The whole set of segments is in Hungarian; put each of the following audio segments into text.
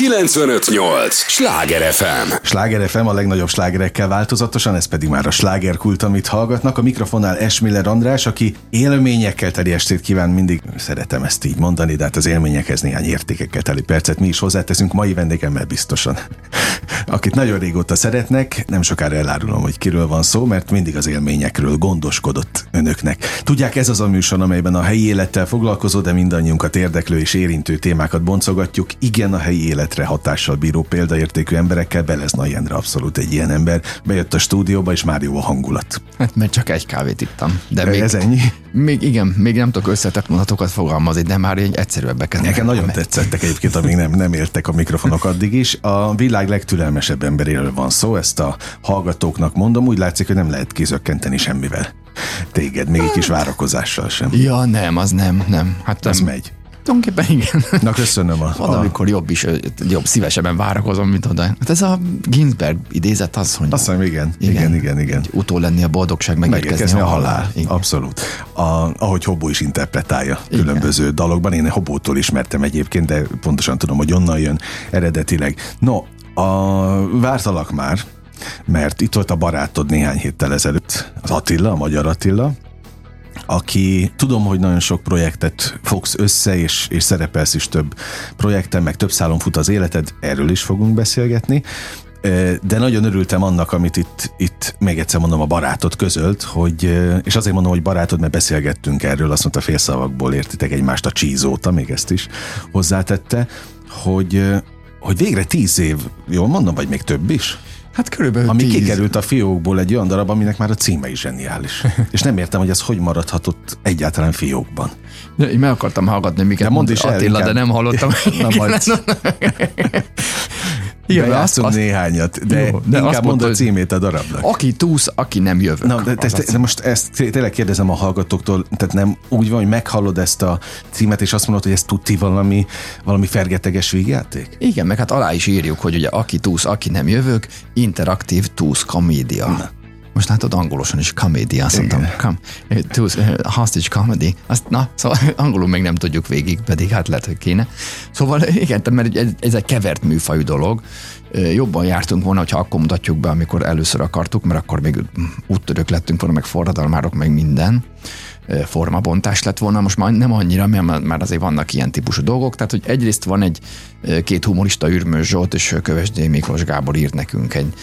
958! Sláger FM! Sláger FM a legnagyobb slágerekkel változatosan, ez pedig már a slágerkult, amit hallgatnak. A mikrofonnál Esmiller András, aki élményekkel teli estét kíván, mindig szeretem ezt így mondani, de hát az élményekhez néhány értékekkel teli percet mi is hozzáteszünk mai vendégemmel biztosan. Akit nagyon régóta szeretnek, nem sokára elárulom, hogy kiről van szó, mert mindig az élményekről gondoskodott önöknek. Tudják, ez az a műsor, amelyben a helyi élettel foglalkozó, de mindannyiunkat érdeklő és érintő témákat boncogatjuk. Igen, a helyi életre hatással bíró példaértékű emberekkel. Belezna Jendre abszolút egy ilyen ember. Bejött a stúdióba, és már jó a hangulat. Hát mert csak egy kávét ittam. De, de még, ez ennyi? Még igen, még nem tudok összetett mondatokat fogalmazni, de már egy egyszerűbbeket. Nekem nagyon tetszettek egyébként, amíg nem, nem értek a mikrofonok addig is. A világ legtürelmesebb emberéről van szó, ezt a hallgatóknak mondom. Úgy látszik, hogy nem lehet kizökkenteni semmivel. Téged, még egy kis várakozással sem. Ja, nem, az nem, nem. Hát az megy. Tulajdonképpen igen. Na köszönöm. A, Van, amikor jobb is, jobb, szívesebben várakozom, mint oda. Hát ez a Ginsberg idézet az, hogy... Azt hiszem, igen, igen, igen, igen. igen. Utó lenni a boldogság, megérkezni a, a halál. halál. Igen. Abszolút. A, ahogy Hobó is interpretálja igen. különböző dalokban. Én Hobótól ismertem egyébként, de pontosan tudom, hogy onnan jön eredetileg. No, a, vártalak már, mert itt volt a barátod néhány héttel ezelőtt, az Attila, a magyar Attila, aki tudom, hogy nagyon sok projektet fogsz össze, és, és szerepelsz is több projekten, meg több szálon fut az életed, erről is fogunk beszélgetni. De nagyon örültem annak, amit itt, itt még egyszer mondom, a barátod közölt, hogy, és azért mondom, hogy barátod, mert beszélgettünk erről, azt mondta félszavakból értitek egymást a csízóta, még ezt is hozzátette, hogy, hogy végre tíz év, jól mondom, vagy még több is? Hát körülbelül Ami tíz. kikerült a fiókból egy olyan darab, aminek már a címe is zseniális. És nem értem, hogy ez hogy maradhatott egyáltalán fiókban. De én meg akartam hallgatni, miket de mond is Attila, el, de nem hallottam. Na, majd... Igen, Bejátszom azt, néhányat, de, jó, de inkább mondd a címét a darabnak. Aki túsz, aki nem jövök. Na, de, de, de most ezt tényleg kérdezem a hallgatóktól, tehát nem úgy van, hogy meghallod ezt a címet, és azt mondod, hogy ez tudti valami, valami fergeteges vígjáték? Igen, meg hát alá is írjuk, hogy ugye aki túsz, aki nem jövök, interaktív túsz komédia. Na. Most látod angolosan is comédia, azt mondtam, come, to, hostage comedy. Azt, na, szóval angolul még nem tudjuk végig, pedig hát lehet, hogy kéne. Szóval igen, mert ez, ez egy kevert műfajú dolog. Jobban jártunk volna, hogyha akkor mutatjuk be, amikor először akartuk, mert akkor még úttörők lettünk volna, meg forradalmárok, meg minden formabontás lett volna, most már nem annyira, mert már azért vannak ilyen típusú dolgok, tehát hogy egyrészt van egy két humorista, Ürmős Zsolt és Kövesdé Miklós Gábor írt nekünk egy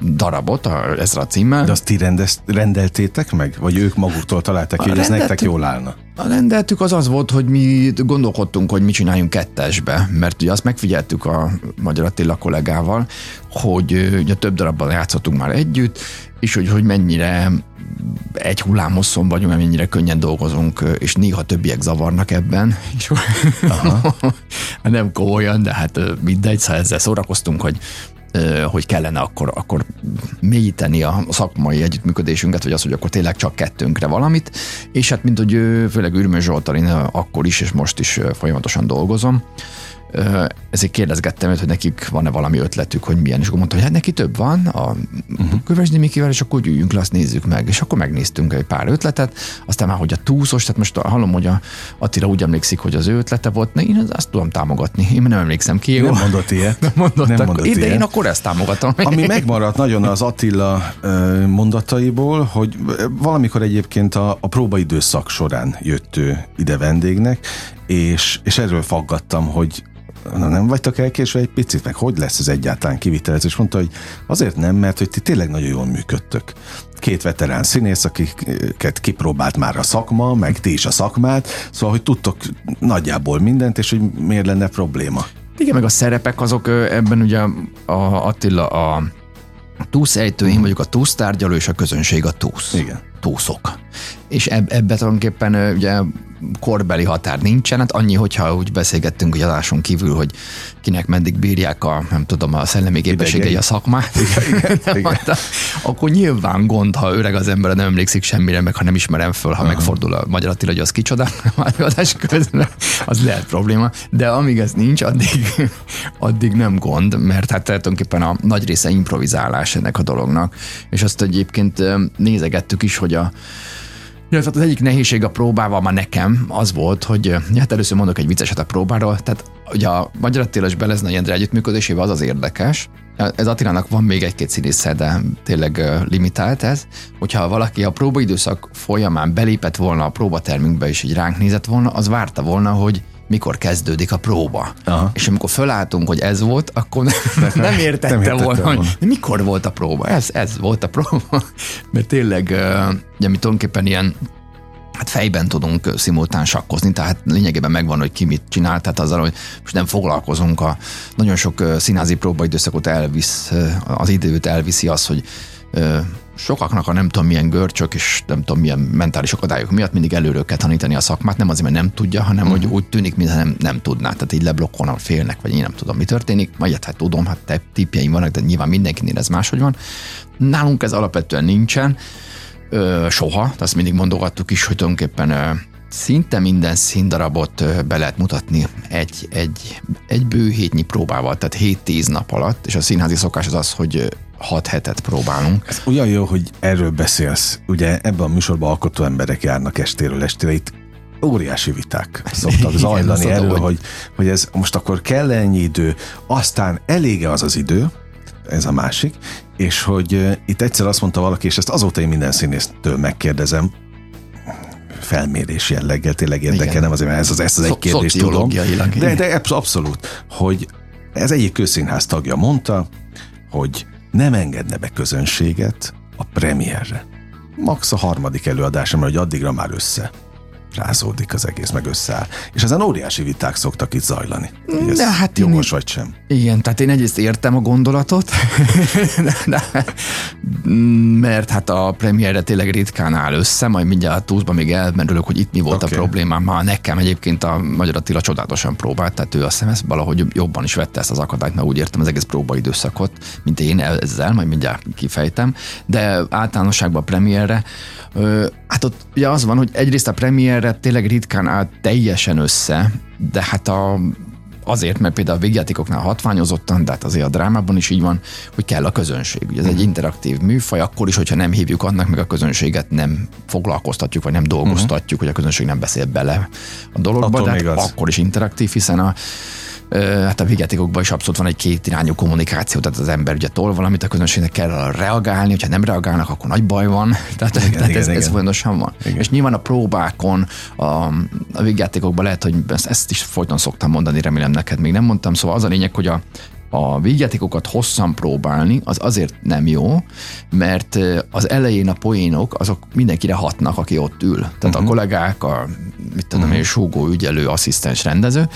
darabot a, ezzel a címmel. De azt ti rendez, rendeltétek meg? Vagy ők maguktól találták ki, hogy ez nektek jól állna? A rendeltük az az volt, hogy mi gondolkodtunk, hogy mi csináljunk kettesbe, mert ugye azt megfigyeltük a Magyar Attila kollégával, hogy ugye több darabban játszottunk már együtt, és hogy, hogy mennyire egy hullámosszon vagyunk, mennyire könnyen dolgozunk, és néha többiek zavarnak ebben. És nem komolyan, de hát mindegy, szóval ezzel szórakoztunk, hogy hogy kellene akkor, akkor mélyíteni a szakmai együttműködésünket, vagy az, hogy akkor tényleg csak kettőnkre valamit, és hát mint hogy főleg Ürmő Zsoltal én akkor is, és most is folyamatosan dolgozom, ezért kérdezgettem őt, hogy nekik van-e valami ötletük, hogy milyen, és akkor mondta, hogy hát neki több van, a uh-huh. Kövesdi Mikivel, és akkor üljünk le, azt nézzük meg. És akkor megnéztünk egy pár ötletet, aztán már, hogy a túszos, tehát most hallom, hogy a Attila úgy emlékszik, hogy az ő ötlete volt, ne, én azt tudom támogatni. Én nem emlékszem ki. Nem mondott ilyet. Nem mondott, nem mondott én, de én akkor ezt támogatom. Ami megmaradt nagyon az Attila mondataiból, hogy valamikor egyébként a, a próbaidőszak során jött ő ide vendégnek, és, és erről faggattam, hogy na nem vagytok elkésve egy picit, meg hogy lesz ez egyáltalán kivitelezés? És mondta, hogy azért nem, mert hogy ti tényleg nagyon jól működtök. Két veterán színész, akiket kipróbált már a szakma, meg ti is a szakmát, szóval, hogy tudtok nagyjából mindent, és hogy miért lenne probléma. Igen, meg a szerepek azok ebben ugye a Attila a túszejtő, én vagyok a túsztárgyaló, és a közönség a túsz. Igen. Túszok. És eb- ebben tulajdonképpen ugye korbeli határ nincsen, hát annyi, hogyha úgy beszélgettünk hogy adáson kívül, hogy kinek meddig bírják a, nem tudom, a szellemi képességei a szakmát, igen, igen, igen. akkor nyilván gond, ha öreg az ember nem emlékszik semmire, meg ha nem ismerem föl, ha uh-huh. megfordul a magyar Attila, hogy az kicsoda, adás közben, az lehet probléma, de amíg ez nincs, addig, addig nem gond, mert hát tulajdonképpen a nagy része improvizálás ennek a dolognak, és azt egyébként nézegettük is, hogy a Illetve az egyik nehézség a próbával már nekem az volt, hogy hát először mondok egy vicceset a próbáról, tehát ugye a Magyar Attila és Belezna Jendre együttműködésével az az érdekes, ez Attilának van még egy-két színésze, de tényleg limitált ez, hogyha valaki a próbaidőszak folyamán belépett volna a próbatermünkbe és így ránk nézett volna, az várta volna, hogy mikor kezdődik a próba. Aha. És amikor fölálltunk, hogy ez volt, akkor nem, nem értette, nem értette volna, volna, hogy mikor volt a próba. Ez, ez volt a próba. Mert tényleg, ugye mi tulajdonképpen ilyen hát fejben tudunk szimultán sakkozni, tehát lényegében megvan, hogy ki mit csinál, tehát azzal, hogy most nem foglalkozunk, a nagyon sok színházi próbaidőszakot elvisz, az időt elviszi az, hogy sokaknak a nem tudom milyen görcsök és nem tudom milyen mentális akadályok miatt mindig előről kell tanítani a szakmát, nem azért, mert nem tudja, hanem uh-huh. hogy mhm. úgy tűnik, mintha nem, nem tudná. Tehát így leblokkolnak, félnek, vagy én nem tudom, mi történik. Majd hát tudom, hát te tippjeim vannak, de nyilván mindenkinél ez máshogy van. Nálunk ez alapvetően nincsen ö, soha, azt mindig mondogattuk is, hogy tulajdonképpen ö, szinte minden színdarabot be lehet mutatni egy, egy, egy bő hétnyi próbával, tehát 7-10 nap alatt, és a színházi szokás az az, hogy hat hetet próbálunk. Ez olyan jó, hogy erről beszélsz. Ugye ebben a műsorban alkotó emberek járnak estéről estére, itt óriási viták szoktak zajlani Igen, erről, hogy, hogy ez most akkor kell ennyi idő, aztán elége az az idő, ez a másik, és hogy itt egyszer azt mondta valaki, és ezt azóta én minden színésztől megkérdezem, felmérés jelleggel, tényleg érdekel, Igen. nem azért, mert ez az, ezt az egy kérdést tudom. De, de abszolút, hogy ez egyik közszínház tagja mondta, hogy nem engedne be közönséget a premierre. Max a harmadik előadásom, hogy addigra már össze rázódik az egész, meg összeáll. És ezen óriási viták szoktak itt zajlani. De hát jogos én, vagy sem. Igen, tehát én egyrészt értem a gondolatot, mert hát a premierre tényleg ritkán áll össze, majd mindjárt a túlzba még elmerülök, hogy itt mi volt okay. a problémám. Már nekem egyébként a Magyar Attila csodálatosan próbált, tehát ő azt hiszem ezt valahogy jobban is vette ezt az akadályt, mert úgy értem az egész próbaidőszakot, mint én ezzel, majd mindjárt kifejtem. De általánosságban a premierre, hát ott ugye az van, hogy egyrészt a premier erre tényleg ritkán áll teljesen össze, de hát a, azért, mert például a végjátékoknál hatványozottan, de hát azért a drámában is így van, hogy kell a közönség. Ugye ez egy mhm. interaktív műfaj, akkor is, hogyha nem hívjuk annak, meg a közönséget nem foglalkoztatjuk, vagy nem dolgoztatjuk, uh-huh. hogy a közönség nem beszél bele a dologba, Attól de hát akkor is interaktív, hiszen a hát a vigyátékokban is abszolút van egy két irányú kommunikáció, tehát az ember ugye tol valamit, a közönségnek kell reagálni, hogyha nem reagálnak, akkor nagy baj van. Tehát, igen, tehát igen, ez, igen. ez folyamatosan van. Igen. És nyilván a próbákon, a, a vigyátékokban lehet, hogy ezt, ezt is folyton szoktam mondani, remélem neked még nem mondtam, szóval az a lényeg, hogy a, a vígjátékokat hosszan próbálni, az azért nem jó, mert az elején a poénok, azok mindenkire hatnak, aki ott ül. Tehát uh-huh. a mhm. kollégák, a mit tudom uh-huh. én, súgó ügyelő, asszisztens, rendező,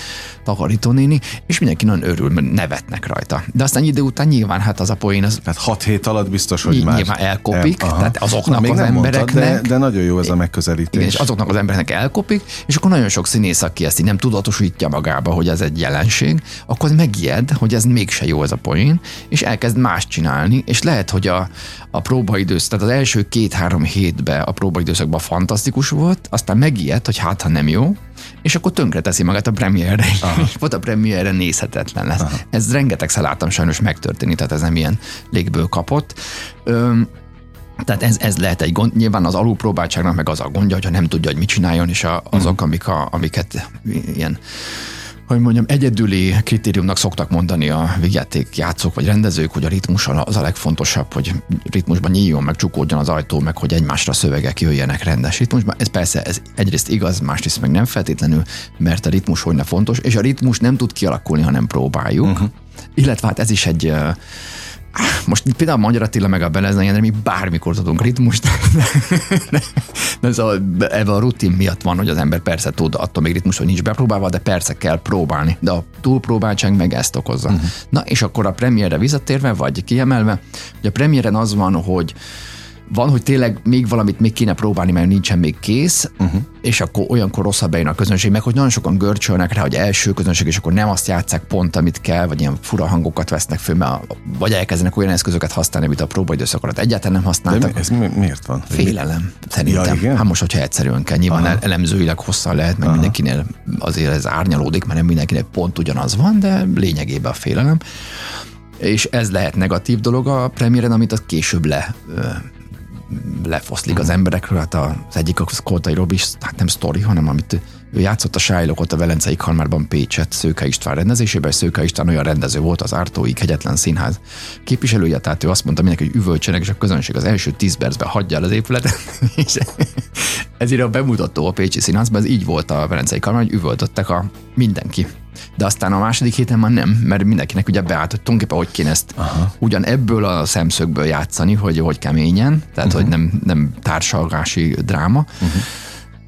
takarítónéni, és mindenki nagyon örül, mert nevetnek rajta. De aztán idő után nyilván hát az a poén az... Tehát 6 hét alatt biztos, hogy már... Nyilván elkopik, el, tehát azoknak Na, az embereknek... Mondtad, de, de, nagyon jó ez a megközelítés. Igen, és azoknak az embereknek elkopik, és akkor nagyon sok színész, aki ezt így nem tudatosítja magába, hogy ez egy jelenség, akkor megijed, hogy ez mégse jó ez a poén, és elkezd más csinálni, és lehet, hogy a, a próbaidőszak, tehát az első két-három hétben a próbaidőszakban fantasztikus volt, aztán megijed, hogy hát ha nem jó, és akkor tönkre teszi magát a premierre, és volt a premierre nézhetetlen lesz. Aha. Ez rengetegszer láttam sajnos megtörténni, tehát ez nem ilyen légből kapott. Öm, tehát ez, ez lehet egy gond. Nyilván az alulpróbáltságnak meg az a gondja, hogyha nem tudja, hogy mit csináljon, és a, azok, mhm. amik a, amiket ilyen hogy mondjam, egyedüli kritériumnak szoktak mondani a végjáték játszók vagy rendezők, hogy a ritmus az a legfontosabb, hogy ritmusban nyíljon, meg csukódjon az ajtó, meg hogy egymásra szövegek jöjjenek rendes ritmusban. Ez persze, ez egyrészt igaz, másrészt meg nem feltétlenül, mert a ritmus hogyne fontos, és a ritmus nem tud kialakulni, ha nem próbáljuk. Uh-huh. Illetve hát ez is egy most például a Magyar Attila meg a Belezna mi bármikor tudunk ritmust, de, de ez a, ebben a rutin miatt van, hogy az ember persze tud attól még ritmus, hogy nincs bepróbálva, de persze kell próbálni. De a túlpróbáltság meg ezt okozza. Uh-huh. Na és akkor a premierre visszatérve, vagy kiemelve, hogy a premiéren az van, hogy van, hogy tényleg még valamit még kéne próbálni, mert nincsen még kész, uh-huh. és akkor olyankor rosszabb bejön a közönség, meg hogy nagyon sokan görcsölnek rá, hogy első közönség, és akkor nem azt játszák pont, amit kell, vagy ilyen fura hangokat vesznek föl, mert vagy elkezdenek olyan eszközöket használni, amit a próbaidőszak alatt egyáltalán nem használtak. De ez mi, miért van? Félelem, szerintem. Ja, hát most, hogyha egyszerűen kell, nyilván Aha. elemzőileg hosszan lehet, meg Aha. mindenkinél azért ez árnyalódik, mert nem mindenkinek pont ugyanaz van, de lényegében a félelem. És ez lehet negatív dolog a premiéren, amit az később le lefoszlik az emberekről. Hát az egyik az Koltai Robi, hát nem sztori, hanem amit ő játszott a Shylockot a Velencei Kalmárban Pécset Szőke István rendezésében, Szőke István olyan rendező volt az Ártói Kegyetlen Színház képviselője, tehát ő azt mondta mindenki, hogy üvöltsenek, és a közönség az első tíz percben hagyja el az épületet. és ezért a bemutató a Pécsi Színházban, ez így volt a Velencei Kalmár, hogy üvöltöttek a mindenki. De aztán a második héten már nem, mert mindenkinek ugye beállt, hogy tulajdonképpen hogy kéne ezt Aha. ugyan ebből a szemszögből játszani, hogy hogy keményen, tehát uh-huh. hogy nem, nem társalgási dráma, uh-huh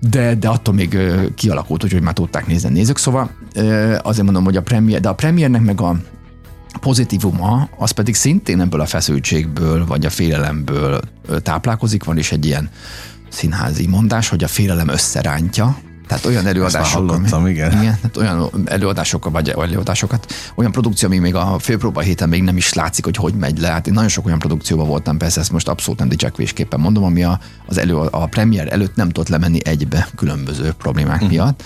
de, de attól még kialakult, hogy már tudták nézni a nézők, szóval azért mondom, hogy a premier, de a premiernek meg a pozitívuma, az pedig szintén ebből a feszültségből, vagy a félelemből táplálkozik, van is egy ilyen színházi mondás, hogy a félelem összerántja, tehát olyan előadásokkal, igen. igen tehát olyan előadásokkal, vagy előadásokat, olyan produkció, ami még a főpróba héten még nem is látszik, hogy hogy megy le. Hát én nagyon sok olyan produkcióban voltam, persze ezt most abszolút nem dicsekvésképpen mondom, ami a, az elő, a premier előtt nem tudott lemenni egybe különböző problémák uh miatt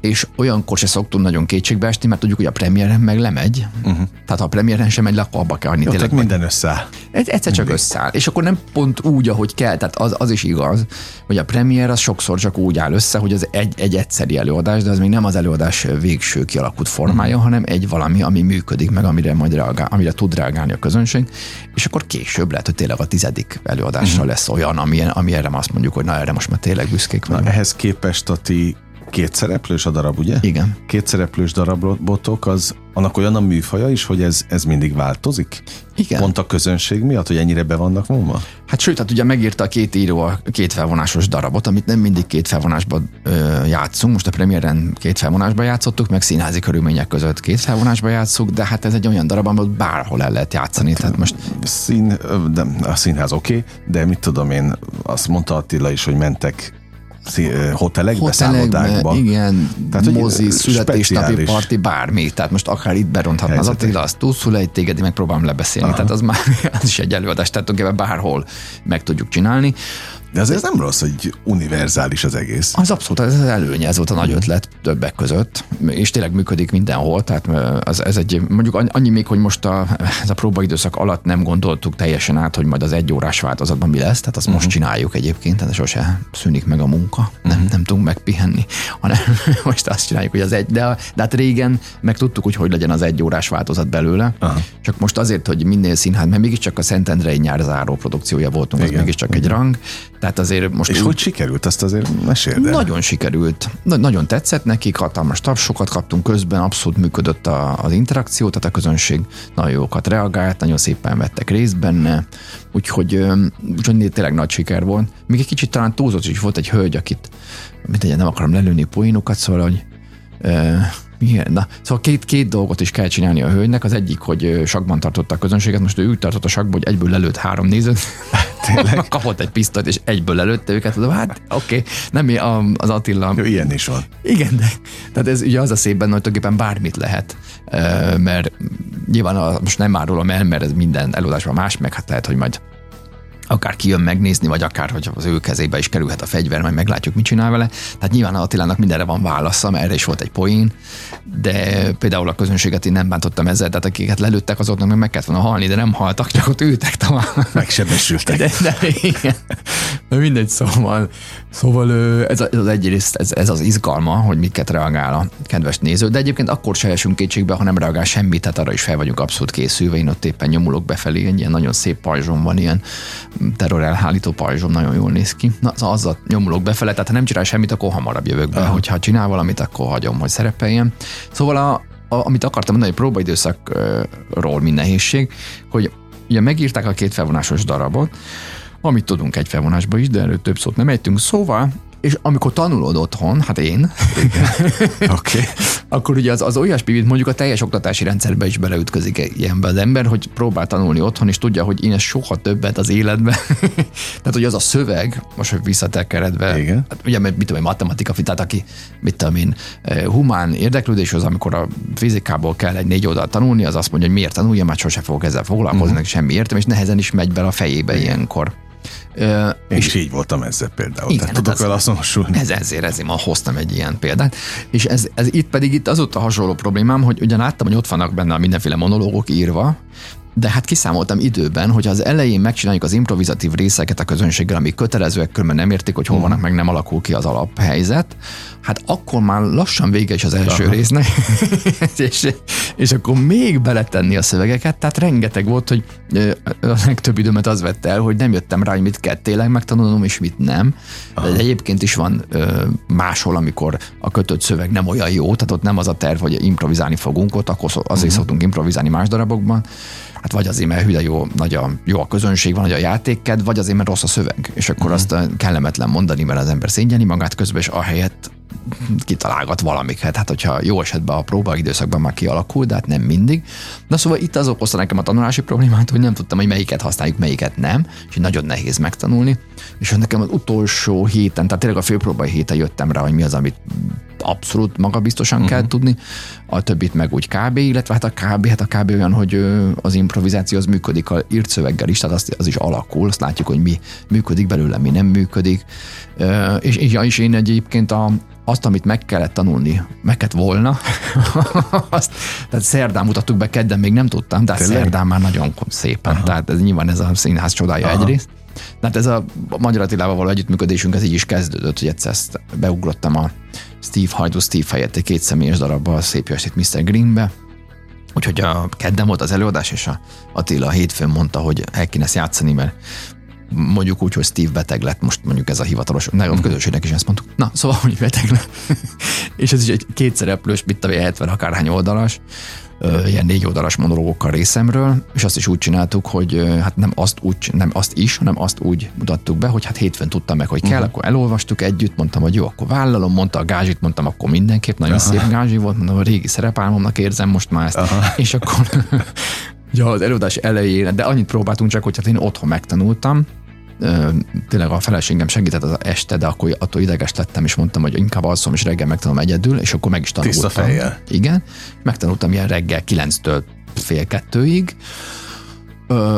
és olyankor se szoktunk nagyon kétségbe esni, mert tudjuk, hogy a premiéren meg lemegy. Uh-huh. Tehát ha a premiéren sem megy le, akkor abba kell hagyni. tényleg minden összeáll. Ez egyszer csak összeáll. És akkor nem pont úgy, ahogy kell. Tehát az, az is igaz, hogy a premier az sokszor csak úgy áll össze, hogy az egy, egy egyszeri előadás, de az még nem az előadás végső kialakult formája, uh-huh. hanem egy valami, ami működik meg, amire majd reagál, amire tud reagálni a közönség. És akkor később lehet, hogy tényleg a tizedik előadással uh-huh. lesz olyan, amilyen, ami erre azt mondjuk, hogy na erre most már tényleg büszkék vagyunk. Ehhez képest a ti két szereplős a darab, ugye? Igen. Két szereplős darabotok, az annak olyan a műfaja is, hogy ez, ez mindig változik? Igen. Pont a közönség miatt, hogy ennyire be vannak vonva? Hát sőt, hát ugye megírta a két író a két felvonásos darabot, amit nem mindig két felvonásban ö, játszunk. Most a premiéren két felvonásban játszottuk, meg színházi körülmények között két felvonásban játszunk, de hát ez egy olyan darab, amit bárhol el lehet játszani. Tehát most... Szín, de a színház oké, okay, de mit tudom én, azt mondta Attila is, hogy mentek hotelekbe, hotelekbe szállodákba. Igen, Tehát, mozi, születésnapi parti, bármi. Tehát most akár itt beronthatna az Attila, azt túl szüleit, téged megpróbálom lebeszélni. Aha. Tehát az már az is egy előadás, tehát bárhol meg tudjuk csinálni. De azért ez nem rossz, hogy univerzális az egész. Az abszolút, ez az előnye, ez volt a nagy ötlet többek között, és tényleg működik mindenhol, tehát az, ez egy, mondjuk annyi még, hogy most a, ez a próbaidőszak alatt nem gondoltuk teljesen át, hogy majd az egy órás változatban mi lesz, tehát azt uh-huh. most mhm. csináljuk egyébként, tehát sose szűnik meg a munka, uh-huh. nem, mhm. nem tudunk megpihenni, hanem most azt csináljuk, hogy az egy, de, de hát régen meg tudtuk, hogy hogy legyen az egy órás változat belőle, uh-huh. csak most azért, hogy minél színház, mert mégiscsak a Szentendrei nyár záró produkciója voltunk, Igen. az mégiscsak egy rang, tehát azért most... És úgy, hogy sikerült, azt azért meséld el. Nagyon sikerült. Na, nagyon tetszett nekik, hatalmas tapsokat kaptunk közben, abszolút működött a, az interakció, tehát a közönség nagyon jókat reagált, nagyon szépen vettek részt benne, úgyhogy, úgyhogy tényleg nagy siker volt. Még egy kicsit talán túlzott is volt egy hölgy, akit, mit egy, nem akarom lelőni poénokat, szóval, hogy milyen? Na, szóval két, két dolgot is kell csinálni a hölgynek. Az egyik, hogy sakban tartotta a közönséget, most ő úgy tartott a sakban, hogy egyből lelőtt három nézőt. Tényleg? Kapott egy pisztolyt, és egyből lelőtte őket. Tudom, hát oké, okay. nem az Attila. Jó, ilyen is van. Igen, de tehát ez ugye az a szép benne, hogy tulajdonképpen bármit lehet. Mert nyilván a, most nem árulom el, mert ez minden előadásban más, meg hát lehet, hogy majd akár kijön megnézni, vagy akár, hogy az ő kezébe is kerülhet a fegyver, majd meglátjuk, mit csinál vele. Tehát nyilván Attilának mindenre van válasza, mert erre is volt egy poén, de például a közönséget én nem bántottam ezzel, tehát akiket lelőttek, azoknak meg meg kellett volna halni, de nem haltak, csak ott ültek tovább. Megsebesültek. De, de, igen. de mindegy, szóval, szóval ez, az egyrészt, ez, ez, az izgalma, hogy miket reagál a kedves néző, de egyébként akkor se esünk kétségbe, ha nem reagál semmit, tehát arra is fel vagyunk abszolút készülve. Én ott éppen nyomulok befelé, egy ilyen nagyon szép pajzsom van, ilyen terror elhárító pajzsom nagyon jól néz ki. Na, az azzal nyomulok befele, tehát ha nem csinál semmit, akkor hamarabb jövök be. Uh-huh. Hogyha csinál valamit, akkor hagyom, hogy szerepeljen. Szóval a, a, amit akartam mondani, hogy próbaidőszakról mi nehézség, hogy ugye megírták a két felvonásos darabot, amit tudunk egy felvonásba is, de előtt több szót nem ejtünk. Szóval és amikor tanulod otthon, hát én, okay. akkor ugye az, az olyasmi, mint mondjuk a teljes oktatási rendszerbe is beleütközik ilyenbe az ember, hogy próbál tanulni otthon, és tudja, hogy én ezt soha többet az életben. tehát, hogy az a szöveg, most, hogy visszatekeredve, Igen. Hát, ugye, mit tudom én, matematika, tehát aki, mit tudom én, eh, humán érdeklődéshoz, amikor a fizikából kell egy négy oldalt tanulni, az azt mondja, hogy miért tanulja, mert sose fogok ezzel foglalkozni, uh-huh. semmi értem, és nehezen is megy bele a fejébe Igen. ilyenkor. Én és is így voltam ezzel például. Igen, Tehát tudok vele azonosulni. Ez, ezért, ezért ma hoztam egy ilyen példát. És ez, ez itt pedig itt az ott a hasonló problémám, hogy ugyan láttam, hogy ott vannak benne a mindenféle monológok írva, de hát kiszámoltam időben, hogy az elején megcsináljuk az improvizatív részeket a közönséggel, amik kötelezőek, körben nem értik, hogy hol Mhm. vannak, meg nem alakul ki az alaphelyzet, hát akkor már lassan vége is az első Aha. résznek, és, és akkor még beletenni a szövegeket, tehát rengeteg volt, hogy a legtöbb időmet az vette el, hogy nem jöttem rá, hogy mit kell tényleg megtanulnom, és mit nem. De egyébként is van ö, máshol, amikor a kötött szöveg nem olyan jó, tehát ott nem az a terv, hogy improvizálni fogunk, ott akkor azért szoktunk improvizálni más darabokban, Hát vagy azért, mert hüde jó, nagy a, jó a közönség, van, nagy a játékked, vagy azért, mert rossz a szöveg. És akkor azt ö, kellemetlen mondani, mert az ember szégyeni magát közben, és ahelyett kitalálgat valamiket. Hát, hogyha jó esetben a próba időszakban már kialakul, de hát nem mindig. Na szóval itt az okozta nekem a tanulási problémát, hogy nem tudtam, hogy melyiket használjuk, melyiket nem, és nagyon nehéz megtanulni. És nekem az utolsó héten, tehát tényleg a főpróbai héten jöttem rá, hogy mi az, amit abszolút magabiztosan uh-huh. kell tudni, a többit meg úgy kb, illetve hát a kb, hát a kb olyan, hogy az improvizáció az működik a írt szöveggel is, tehát az, az is alakul, azt látjuk, hogy mi működik belőle, mi nem működik. És, és, ja, és én egyébként a, azt, amit meg kellett tanulni, meg kellett volna, azt, tehát szerdán mutattuk be, kedden még nem tudtam, de Tényleg? szerdán már nagyon szépen, Aha. tehát ez nyilván ez a színház csodája Aha. egyrészt. De hát ez a Magyar Attilával való együttműködésünk, ez így is kezdődött, hogy egyszer ezt beugrottam a Steve Hajdú Steve helyett egy két személyes darabba, a Szép estét Mr. Greenbe, Úgyhogy a kedden volt az előadás, és a Attila a hétfőn mondta, hogy el kéne ezt játszani, mert mondjuk úgy, hogy Steve beteg lett, most mondjuk ez a hivatalos, nagyon a közönségnek is ezt mondtuk. Na, szóval, hogy beteg lett. és ez is egy kétszereplős, mit én, 70 akárhány oldalas, ilyen négy oldalas monológokkal részemről, és azt is úgy csináltuk, hogy hát nem azt, úgy, nem azt is, hanem azt úgy mutattuk be, hogy hát hétfőn tudtam meg, hogy kell, uh-huh. akkor elolvastuk együtt, mondtam, hogy jó, akkor vállalom, mondta a gázsit, mondtam, akkor mindenképp, nagyon Aha. szép gázsi volt, mondom, a régi szerepálmomnak érzem most már ezt, Aha. és akkor ja, az előadás elején, de annyit próbáltunk csak, hogy hát én otthon megtanultam, tényleg a feleségem segített az este, de akkor attól ideges lettem, és mondtam, hogy inkább alszom, és reggel megtanulom egyedül, és akkor meg is tanultam. Tiszta fejjel. Igen, megtanultam ilyen reggel 9-től fél kettőig,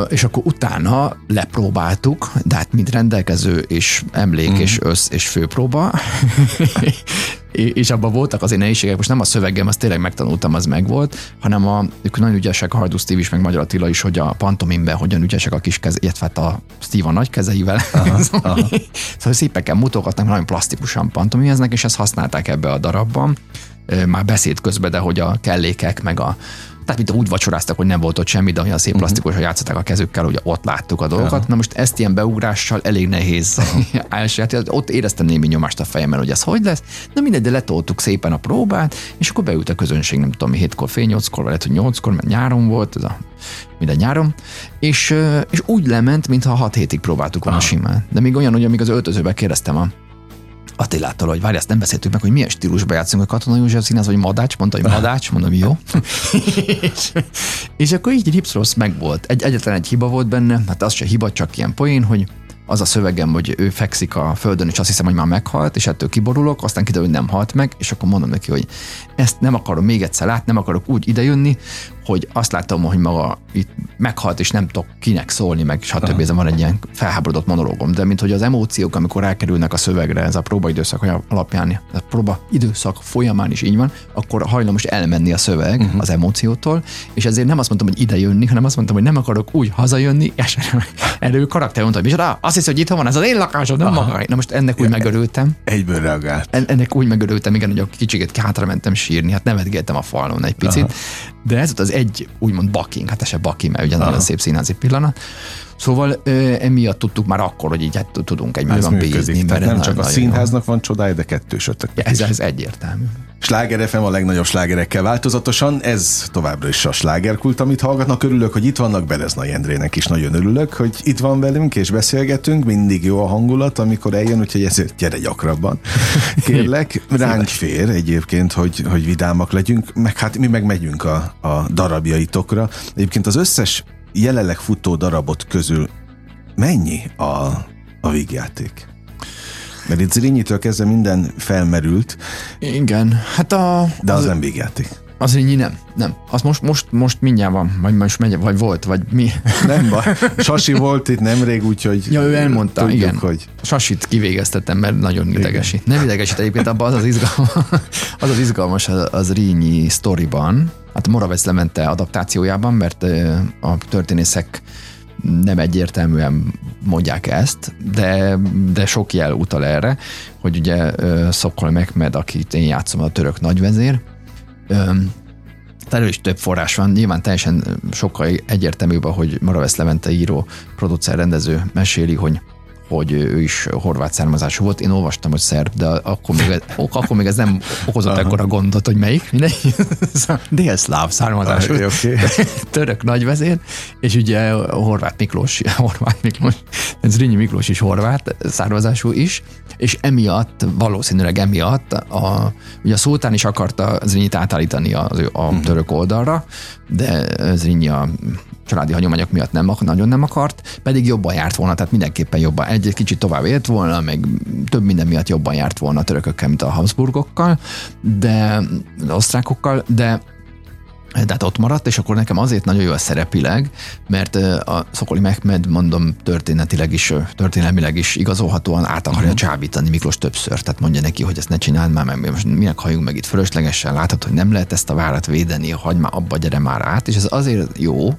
és akkor utána lepróbáltuk, de hát mind rendelkező, és emlék, mm. és össz, és főpróba, és abban voltak azért nehézségek, most nem a szövegem, azt tényleg megtanultam, az megvolt, hanem a, ők nagyon ügyesek, a Hardus Steve is, meg Magyar Attila is, hogy a pantomimben hogyan ügyesek a kis keze, illetve hát a Steve a nagy kezeivel. Aha, szóval, aha. szóval szépeken mutogatnak, nagyon plastikusan pantomimeznek, és ezt használták ebbe a darabban, már beszéd közben, de hogy a kellékek, meg a tehát mint úgy vacsoráztak, hogy nem volt ott semmi, de olyan szép plastikusan játszották a kezükkel, hogy ott láttuk a dolgokat. Na most ezt ilyen beugrással elég nehéz elsajátítani. Ott éreztem némi nyomást a fejemben, hogy ez hogy lesz. Na mindegy, de letoltuk szépen a próbát, és akkor beült a közönség, nem tudom, hétkor, fél nyolckor, vagy lehet, hogy nyolckor, mert nyáron volt, ez a minden nyáron, és, és úgy lement, mintha hat hétig próbáltuk volna simán. De még olyan, hogy amíg az öltözőbe kérdeztem a Attilától, hogy várj, ezt nem beszéltük meg, hogy milyen stílusba játszunk a Katona József színház, vagy Madács, mondta, hogy Madács, mondom, jó. és, és akkor így Ripsrosz meg volt. Egy, egyetlen egy hiba volt benne, hát az se hiba, csak ilyen poén, hogy az a szövegem, hogy ő fekszik a földön, és azt hiszem, hogy már meghalt, és ettől kiborulok, aztán kiderül, hogy nem halt meg, és akkor mondom neki, hogy ezt nem akarom még egyszer látni, nem akarok úgy idejönni, hogy azt látom, hogy maga itt meghalt, és nem tudok kinek szólni, meg stb. Ez van egy ilyen felháborodott monológom, de mint hogy az emóciók, amikor rákerülnek a szövegre, ez a próbaidőszak alapján, a próba időszak folyamán is így van, akkor hajlamos elmenni a szöveg uh-huh. az emóciótól, és ezért nem azt mondtam, hogy ide jönni, hanem azt mondtam, hogy nem akarok úgy hazajönni, és erre ő karakter mondta, hogy micsoda, azt hisz, hogy itt van, ez az én lakásom, nem maga. Na most ennek úgy megörültem. Egyből reagált. En- ennek úgy megörültem, igen, hogy a kicsiket hátra mentem sírni, hát nevetgéltem a falon egy picit. Aha. De ez volt az egy úgymond baking, hát ez se baki, mert ugye nagyon szép színházi pillanat. Szóval ö, emiatt tudtuk már akkor, hogy így hát tudunk egymásban bízni. Tehát nem csak a színháznak van csodája, de kettősötöknek jó. is. Ez, ez egyértelmű. Sláger FM a legnagyobb slágerekkel változatosan, ez továbbra is a slágerkult, amit hallgatnak. Örülök, hogy itt vannak, Bereznai Endrének is nagyon örülök, hogy itt van velünk, és beszélgetünk, mindig jó a hangulat, amikor eljön, úgyhogy ezért gyere gyakrabban. Kérlek, ránk fér egyébként, hogy, hogy vidámak legyünk, meg hát mi meg megyünk a, a darabjaitokra. Egyébként az összes jelenleg futó darabot közül mennyi a, a vígjáték? Mert itt Zrínnyitől kezdve minden felmerült, Igen, hát a... de az nem végjáték. Az így nem, nem. Az most, most, most mindjárt van, vagy most megy, vagy volt, vagy mi. Nem baj. Sasi volt itt nemrég, úgyhogy Ja, ő elmondta, tudjuk, igen. hogy Sasit kivégeztettem, mert nagyon idegesít. Nem idegesít egyébként, abban az az izgalmas, az, az izgalmas az, az Rínyi sztoriban, hát Moravec Lemente adaptációjában, mert a történészek nem egyértelműen mondják ezt, de, de sok jel utal erre, hogy ugye Szokol Mehmed, akit én játszom, a török nagyvezér, erről is több forrás van, nyilván teljesen sokkal egyértelműbb, hogy Maravesz Levente író, producer, rendező meséli, hogy hogy ő is horvát származású volt. Én olvastam, hogy szerb, de akkor még, akkor még ez nem okozott ekkora gondot, hogy melyik. Mindegy. Délszláv származású. Ah, okay. Török nagyvezér, és ugye horvát Miklós, horvát Miklós, Zrínyi Miklós is horvát származású is, és emiatt, valószínűleg emiatt a, ugye a szultán is akarta Zrinyit átállítani a, a uh-huh. török oldalra, de Zrínyi a családi hagyományok miatt nem, nagyon nem akart, pedig jobban járt volna, tehát mindenképpen jobban, egy, egy kicsit tovább élt volna, meg több minden miatt jobban járt volna a törökökkel, mint a Habsburgokkal, de az osztrákokkal, de tehát ott maradt, és akkor nekem azért nagyon jó a szerepileg, mert a Szokoli Mehmed, mondom, történetileg is, történelmileg is igazolhatóan át akarja uh-huh. csábítani Miklós többször. Tehát mondja neki, hogy ezt ne csináld már, mert most minek halljunk meg itt fölöslegesen, látod, hogy nem lehet ezt a várat védeni, hagyd már abba, gyere már át, és ez azért jó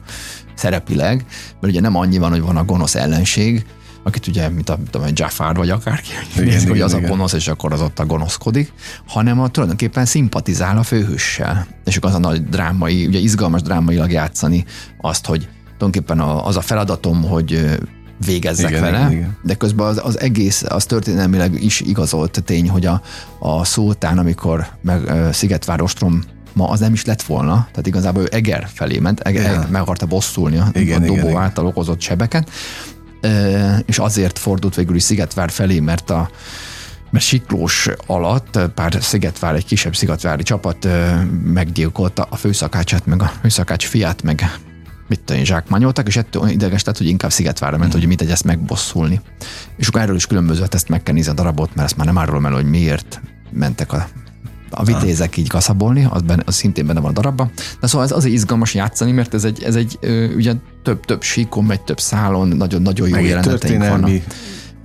szerepileg, mert ugye nem annyi van, hogy van a gonosz ellenség, akit ugye, mint a, mint a Jafar vagy akárki, igen, néz, igen, hogy az igen. a gonosz, és akkor az ott a gonoszkodik, hanem a, tulajdonképpen szimpatizál a főhőssel. És akkor az a nagy drámai, ugye izgalmas drámailag játszani azt, hogy tulajdonképpen az a feladatom, hogy végezzek igen, vele, igen, igen. de közben az, az egész, az történelmileg is igazolt tény, hogy a, a szultán, amikor meg Szigetvár ostrom ma az nem is lett volna, tehát igazából ő Eger felé ment, Eger, meg akarta bosszulni a, igen, a dobó igen, által okozott sebeket, és azért fordult végül is Szigetvár felé, mert a mert Siklós alatt pár Szigetvár, egy kisebb szigetvári csapat meggyilkolta a főszakácsát, meg a főszakács fiát, meg mit tudom, zsákmányoltak, és ettől ideges lett, hogy inkább Szigetvárra ment, mm. hogy mit egy ezt megbosszulni. És akkor erről is különböző, ezt meg kell nézni a darabot, mert ezt már nem árulom el, hogy miért mentek a a vitézek így kaszabolni, az, benne, az szintén benne van a darabban. De szóval ez azért izgalmas játszani, mert ez egy, ez egy ugye több, több síkon megy, több szálon, nagyon-nagyon jó jeleneteink vannak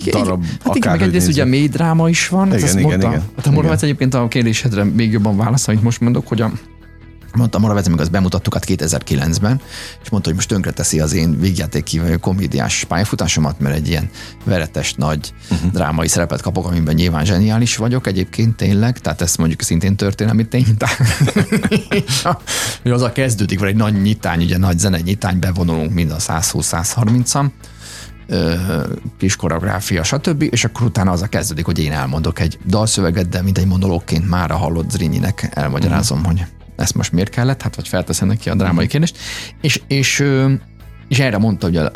darab, hát igen, meg egyrészt ugye mély dráma is van. Igen, igen, mondta, igen. Hát a egyébként a kérdésedre még jobban válaszol, amit most mondok, hogy a Mondtam, Moravec, még azt bemutattuk 2009-ben, és mondta, hogy most tönkre teszi az én végjátéki komédiás pályafutásomat, mert egy ilyen veretes, nagy uh-huh. drámai szerepet kapok, amiben nyilván zseniális vagyok egyébként tényleg, tehát ezt mondjuk szintén történelmi tény. hogy az a kezdődik, vagy egy nagy nyitány, ugye nagy zene nyitány, bevonulunk mind a 120-130-an, kis koreográfia, stb. És akkor utána az a kezdődik, hogy én elmondok egy dalszöveget, de mint egy monológként már a hallott Zrinyinek elmagyarázom, uh-huh. hogy ezt most miért kellett, hát vagy felteszem neki a drámai mhm. kérdést, és, és és erre mondta hogy a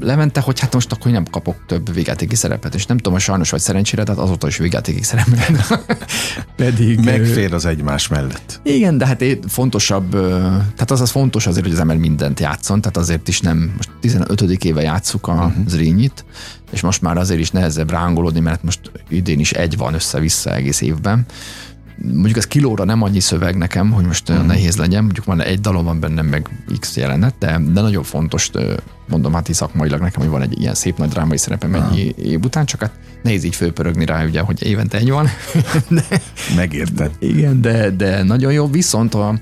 Levente, hogy hát most akkor nem kapok több végjátéki szerepet, és nem tudom, hogy sajnos vagy szerencsére, tehát azóta is végjátéki szerepet. Pedig... Megfér az egymás mellett. Igen, de hát fontosabb, tehát az az fontos azért, hogy az ember mindent játszon, tehát azért is nem, most 15. éve játsszuk a uh-huh. Zrínit, és most már azért is nehezebb rángolódni, mert most idén is egy van össze-vissza egész évben, mondjuk ez kilóra nem annyi szöveg nekem, hogy most mm. nehéz legyen, mondjuk van egy dalom van bennem meg X jelenet, de, de nagyon fontos, mondom hát szakmailag nekem, hogy van egy ilyen szép nagy drámai szerepem egy év után, csak hát nehéz így fölpörögni rá, ugye, hogy évente egy van. de, Megérted. Igen, de, de nagyon jó, viszont a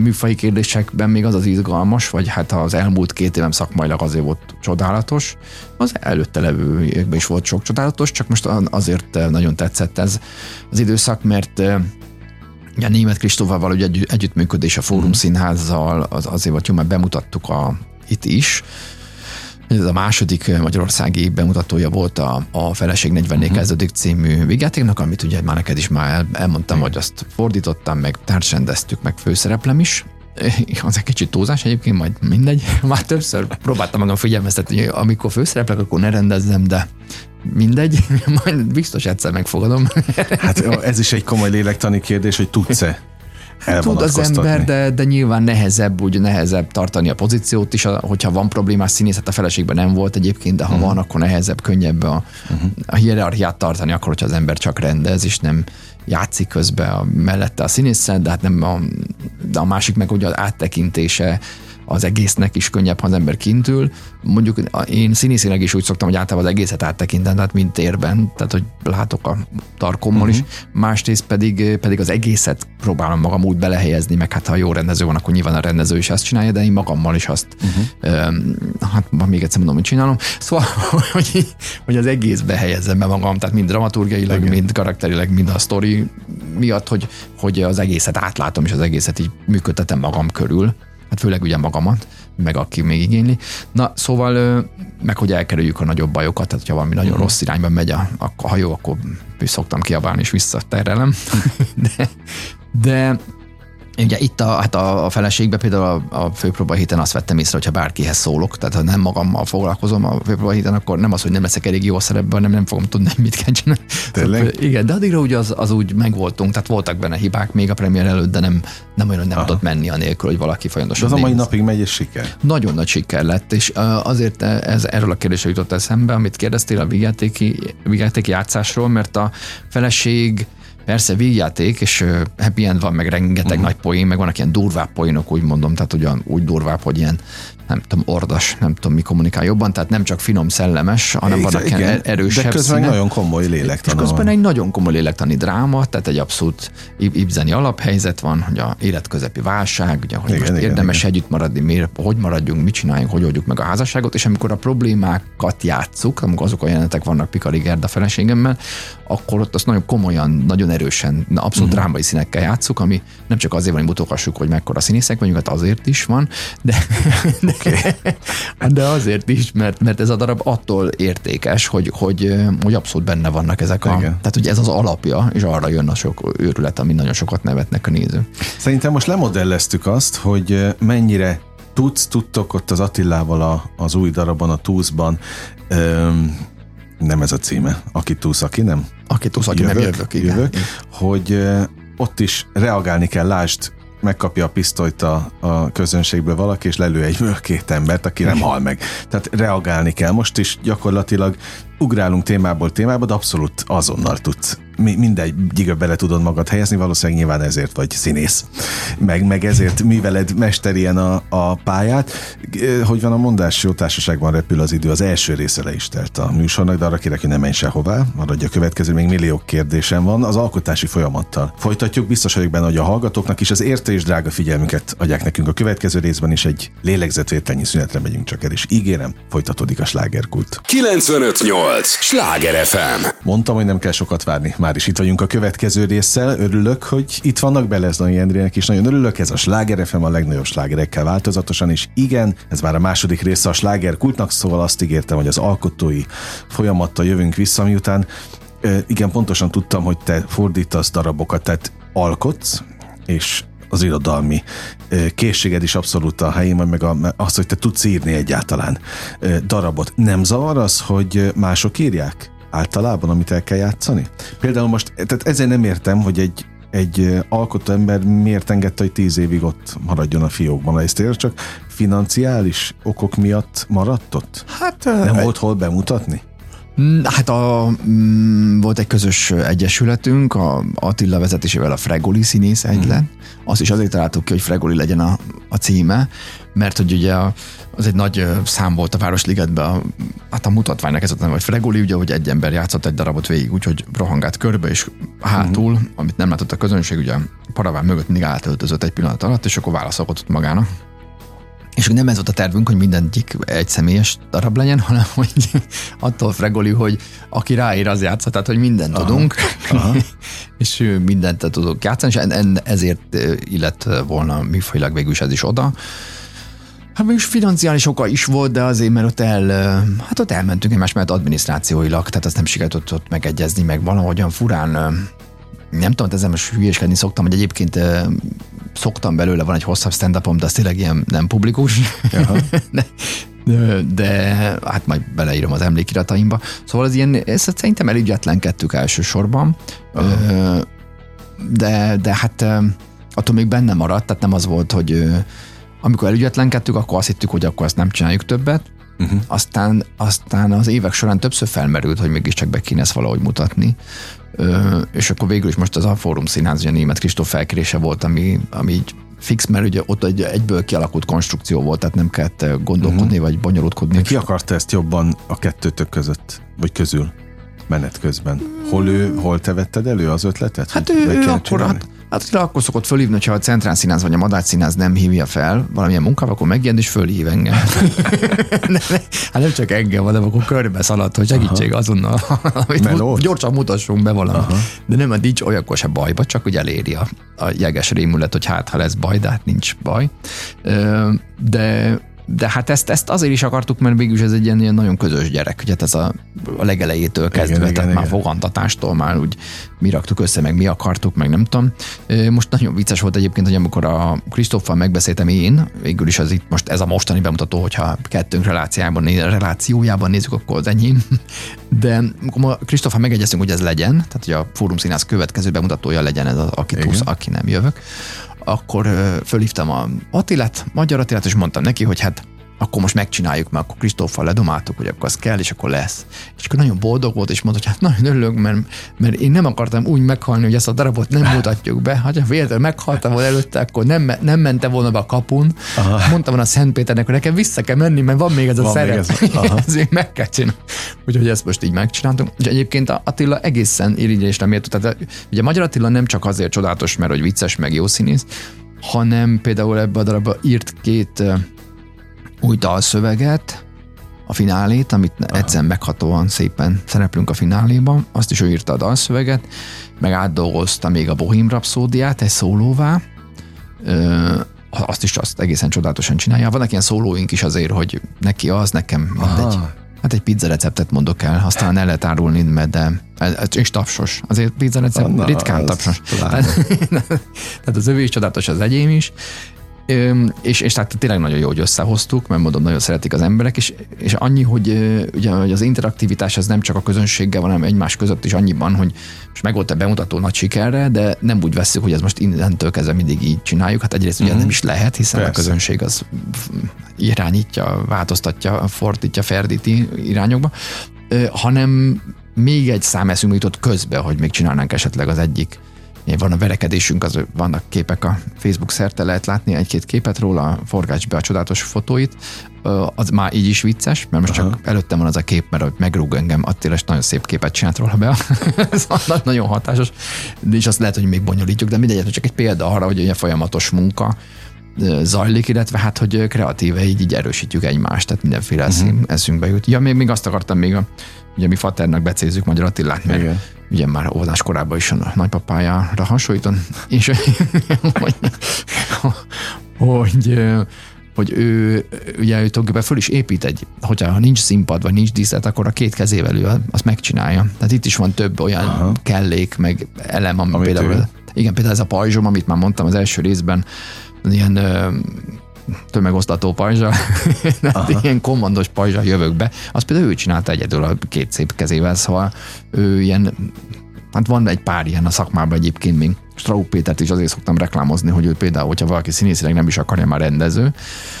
műfai kérdésekben még az az izgalmas, vagy hát az elmúlt két évem szakmailag azért volt csodálatos, az előtte levő években is volt sok csodálatos, csak most azért nagyon tetszett ez az időszak, mert a német Kristófával ugye egy, együttműködés a Fórum mm. Színházzal, az azért volt jó, mert bemutattuk a, itt is, ez a második magyarországi bemutatója volt a, a Feleség 40 uh-huh. kezdődik című vigyátéknak, amit ugye már neked is már el, elmondtam, uh-huh. hogy azt fordítottam, meg társrendeztük, meg főszereplem is. Az egy kicsit túlzás egyébként, majd mindegy. Már többször próbáltam magam figyelmeztetni, hogy amikor főszereplek, akkor ne rendezzem, de mindegy, majd biztos egyszer megfogadom. Hát ez is egy komoly lélektani kérdés, hogy tudsz-e Tud az ember, de, de nyilván nehezebb, úgy nehezebb tartani a pozíciót is, hogyha van problémás színészet, hát a feleségben nem volt egyébként, de ha uh-huh. van, akkor nehezebb, könnyebb a, uh-huh. a hierarchiát tartani, akkor, hogyha az ember csak rendez, és nem játszik közben a, mellette a színésszel, de hát nem a, de a másik meg ugye az áttekintése az egésznek is könnyebb, ha az ember kintül. Mondjuk én színészileg is úgy szoktam, hogy általában az egészet áttekintem, tehát mint térben, tehát hogy látok a tarkommal uh-huh. is, másrészt pedig, pedig az egészet próbálom magam úgy belehelyezni, meg hát ha jó rendező van, akkor nyilván a rendező is ezt csinálja, de én magammal is azt, uh-huh. um, hát még egyszer mondom, hogy csinálom. Szóval, hogy, hogy az egészbe helyezzem be magam, tehát mind dramaturgiailag, Igen. mind karakterileg, mind a sztori miatt, hogy, hogy az egészet átlátom, és az egészet így működtetem magam körül, hát főleg ugye magamat, meg aki még igényli. Na, szóval, meg hogy elkerüljük a nagyobb bajokat, tehát ha valami nagyon uh-huh. rossz irányba megy a, a hajó, akkor szoktam kiabálni és visszaterelem. de, de Ugye itt a, hát a, a feleségbe például a, a főpróba héten azt vettem észre, hogyha bárkihez szólok, tehát ha nem magammal foglalkozom a főpróba héten, akkor nem az, hogy nem leszek elég jó szerepben, hanem nem fogom tudni, mit kell csinálni. Tényleg? Igen, de addigra ugye az, az úgy megvoltunk, tehát voltak benne hibák még a premier előtt, de nem, nem olyan, hogy nem Aha. tudott menni anélkül, hogy valaki folyamatosan. De az a mai napig megy és siker. Nagyon nagy siker lett, és azért ez erről a kérdésről jutott eszembe, amit kérdeztél a vigyátéki, vigyátéki játszásról, mert a feleség Persze végjáték, és happy end van, meg rengeteg uh-huh. nagy poén, meg vannak ilyen durvább poénok, úgy mondom, tehát ugyan úgy durvább, hogy ilyen nem tudom, ordas, nem tudom, mi kommunikál jobban, tehát nem csak finom, szellemes, hanem igen, vannak ilyen er- erősebb De közben színek. nagyon komoly lélektan. És közben egy nagyon komoly lélektani dráma, tehát egy abszolút ibzeni alaphelyzet van, hogy a életközepi válság, ugye, hogy igen, most igen, érdemes igen. együtt maradni, miért, hogy maradjunk, mit csináljunk, hogy oldjuk meg a házasságot, és amikor a problémákat játsszuk, amikor azok a jelenetek vannak Pikari Gerda feleségemmel, akkor ott azt nagyon komolyan, nagyon erősen, abszolút uh-huh. drámai színekkel játszuk, ami nem csak azért van, hogy mutogassuk, hogy mekkora színészek vagyunk, hát azért is van, de, de Okay. De azért is, mert, mert ez a darab attól értékes, hogy, hogy, hogy abszolút benne vannak ezek a... Igen. Tehát, hogy ez az alapja, és arra jön a sok őrület, ami nagyon sokat nevetnek a nézők. Szerintem most lemodelleztük azt, hogy mennyire tudsz, tudtok ott az Attilával a, az új darabban, a Túszban, öm, nem ez a címe, aki túsz, aki nem? Aki túsz, aki jövök, nem jövök, igen. jövök hogy ott is reagálni kell, lásd, megkapja a pisztolyt a, a közönségből valaki, és lelő egy két embert, aki nem hal meg. Tehát reagálni kell. Most is gyakorlatilag ugrálunk témából témába, de abszolút azonnal tudsz mindegy bele tudod magad helyezni, valószínűleg nyilván ezért vagy színész. Meg, meg ezért műveled mesterien a, a pályát. Hogy van a mondás, jó társaságban repül az idő, az első része le is telt a műsornak, de arra kérek, hogy ne menj sehová, maradj a következő, még millió kérdésem van. Az alkotási folyamattal folytatjuk, biztos vagyok benne, hogy a hallgatóknak is az érte és drága figyelmüket adják nekünk a következő részben is egy lélegzetvételnyi szünetre megyünk csak el, és ígérem, folytatódik a slágerkult. 958! Sláger FM! Mondtam, hogy nem kell sokat várni, már is itt vagyunk a következő résszel. Örülök, hogy itt vannak Beleznai Endrének is. Nagyon örülök, ez a Sláger FM a legnagyobb slágerekkel változatosan, és igen, ez már a második része a sláger kultnak, szóval azt ígértem, hogy az alkotói folyamattal jövünk vissza, miután igen, pontosan tudtam, hogy te fordítasz darabokat, tehát alkotsz, és az irodalmi készséged is abszolút a helyén, meg a, az, hogy te tudsz írni egyáltalán darabot. Nem zavar az, hogy mások írják? általában, amit el kell játszani? Például most, tehát ezért nem értem, hogy egy, egy alkotó ember miért engedte, hogy tíz évig ott maradjon a fiókban. Ezt ér, csak financiális okok miatt maradt ott? Hát, nem egy... volt hol bemutatni? Mm, hát a, mm, volt egy közös egyesületünk, a Attila vezetésével a Fregoli színész egylet. Mm. Azt is azért találtuk ki, hogy Fregoli legyen a, a címe, mert hogy ugye az egy nagy szám volt a Városligetben, a, hát a mutatványnak ez a neve, hogy Fregoli, ugye, hogy egy ember játszott egy darabot végig, úgyhogy rohangált körbe, és hátul, mm. amit nem látott a közönség, ugye paraván mögött mindig átöltözött egy pillanat alatt, és akkor válaszolgatott magának. És nem ez volt a tervünk, hogy mindegyik egy személyes darab legyen, hanem hogy attól fregoli, hogy aki ráír, az játsza, tehát hogy mindent aha, tudunk, aha. és mindent tudunk játszani, és ezért illet volna műfajilag végül is ez is oda. Hát mégis financiális oka is volt, de azért, mert ott, el, hát ott elmentünk egymás mellett adminisztrációilag, tehát azt nem sikerült ott, ott megegyezni, meg valahogyan furán nem tudom, ezzel most hülyéskedni szoktam, hogy egyébként szoktam belőle, van egy hosszabb stand de az tényleg ilyen nem publikus. de, de, de, hát majd beleírom az emlékirataimba. Szóval az ilyen, ez szerintem elügyetlenkedtük elsősorban, uh-huh. de, de hát attól még benne maradt, tehát nem az volt, hogy amikor elügyetlenkedtük, akkor azt hittük, hogy akkor ezt nem csináljuk többet, uh-huh. aztán, aztán az évek során többször felmerült, hogy mégiscsak be kéne ezt valahogy mutatni. És akkor végül is most az a Fórum Színház, ugye német Kristóf felkérése volt, ami, ami így fix, mert ugye ott egy, egyből kialakult konstrukció volt, tehát nem kellett gondolkodni, uh-huh. vagy bonyolódkodni. Ki akarta ezt jobban a kettőtök között, vagy közül? menet közben. Hol ő, hol te vetted elő az ötletet? Hát ő, ő akkor, hát, Hát akkor szokott fölhívni, hogyha a Centrál Színház vagy a Madács Színház nem hívja fel valamilyen munkával, akkor megjön és fölhív engem. hát nem csak engem, hanem akkor körbe szaladt, hogy segítség Aha. azonnal, amit gyorsan mutassunk be valamit. Aha. De nem, mert nincs olyankor se bajba, csak hogy eléri a, a jeges rémület, hogy hát ha lesz baj, de hát nincs baj. De de hát ezt, ezt azért is akartuk, mert végülis ez egy ilyen, ilyen nagyon közös gyerek, ugye hát ez a, a legelejétől kezdve, igen, tehát igen, már igen. fogantatástól már úgy mi raktuk össze, meg mi akartuk, meg nem tudom. Most nagyon vicces volt egyébként, hogy amikor a Krisztóffal megbeszéltem én, végül is az itt most ez a mostani bemutató, hogyha kettőnk relációjában, relációjában nézzük, akkor az enyém. De amikor Krisztóffal megegyeztünk, hogy ez legyen, tehát hogy a Fórum Színház következő bemutatója legyen ez az, aki tusz, aki nem jövök, akkor fölhívtam a Attilát, Magyar Attilát, és mondtam neki, hogy hát akkor most megcsináljuk, mert akkor Kristóffal ledomáltuk, hogy akkor az kell, és akkor lesz. És akkor nagyon boldog volt, és mondta, hogy hát nagyon örülök, mert, mert én nem akartam úgy meghalni, hogy ezt a darabot nem mutatjuk be. Ha véletlenül meghaltam volna előtte, akkor nem, nem mente volna be a kapun. Aha. Mondtam volna a Szent Péternek, hogy nekem vissza kell menni, mert van még ez a van szerep. Ez, Ezért meg kell csinálni. Úgyhogy ezt most így megcsináltunk. És egyébként Attila egészen irigyésre méltó. Tehát ugye Magyar Attila nem csak azért csodálatos, mert hogy vicces, meg jó színész, hanem például ebbe a darabba írt két új dalszöveget, a finálét, amit Aha. egyszer meghatóan szépen szereplünk a fináléban, azt is ő írta a dalszöveget, meg átdolgozta még a Bohém Rhapsódiát egy szólóvá, Ö, azt is azt egészen csodálatosan csinálja. Vannak ilyen szólóink is azért, hogy neki az, nekem. Aha. Hát egy pizza receptet mondok el, aztán el lehet árulni, mert de, és tapsos. Azért pizza recept Na, ritkán tapsos. Tehát, tehát az övé is csodálatos, az egyém is, és, és tehát tényleg nagyon jó, hogy összehoztuk, mert mondom, nagyon szeretik az emberek, és, és annyi, hogy ugye hogy az interaktivitás az nem csak a közönséggel, hanem egymás között is annyiban, hogy most meg volt a bemutató nagy sikerre, de nem úgy veszük, hogy ez most innentől kezdve mindig így csináljuk. Hát egyrészt ugye uh-huh. nem is lehet, hiszen Persze. a közönség az irányítja, változtatja, fordítja, ferdíti irányokba, hanem még egy szám eszünkbe jutott közbe, hogy még csinálnánk esetleg az egyik van a verekedésünk, az, vannak képek a Facebook szerte, lehet látni egy-két képet róla, forgács be a csodálatos fotóit, az már így is vicces, mert most Aha. csak előttem van az a kép, mert megrúg engem, Attila, és nagyon szép képet csinált róla be. Ez nagyon hatásos, is azt lehet, hogy még bonyolítjuk, de mindegy, csak egy példa arra, hogy ugye folyamatos munka, zajlik, illetve hát, hogy kreatíve így, így erősítjük egymást, tehát mindenféle uh-huh. eszünkbe jut. Ja, még, még azt akartam még, a, ugye mi Faternak becézzük Magyar Attilát, mert Igen ugye már óvodás korában is a nagypapájára hasonlítom, és hogy, hogy, hogy ő, ugye ő tulajdonképpen föl is épít egy, hogyha nincs színpad, vagy nincs díszlet, akkor a két kezével ő azt megcsinálja. Tehát itt is van több olyan Aha. kellék, meg elem, ami Amit például, ő... igen, például ez a pajzsom, amit már mondtam az első részben, ilyen tömegosztató pajzsa, ilyen kommandos pajzsa jövök be. Azt például ő csinálta egyedül a két szép kezével, szóval ő ilyen Hát van egy pár ilyen a szakmában egyébként még. Straub Pétert is azért szoktam reklámozni, hogy ő például, hogyha valaki színészileg nem is akarja már rendező,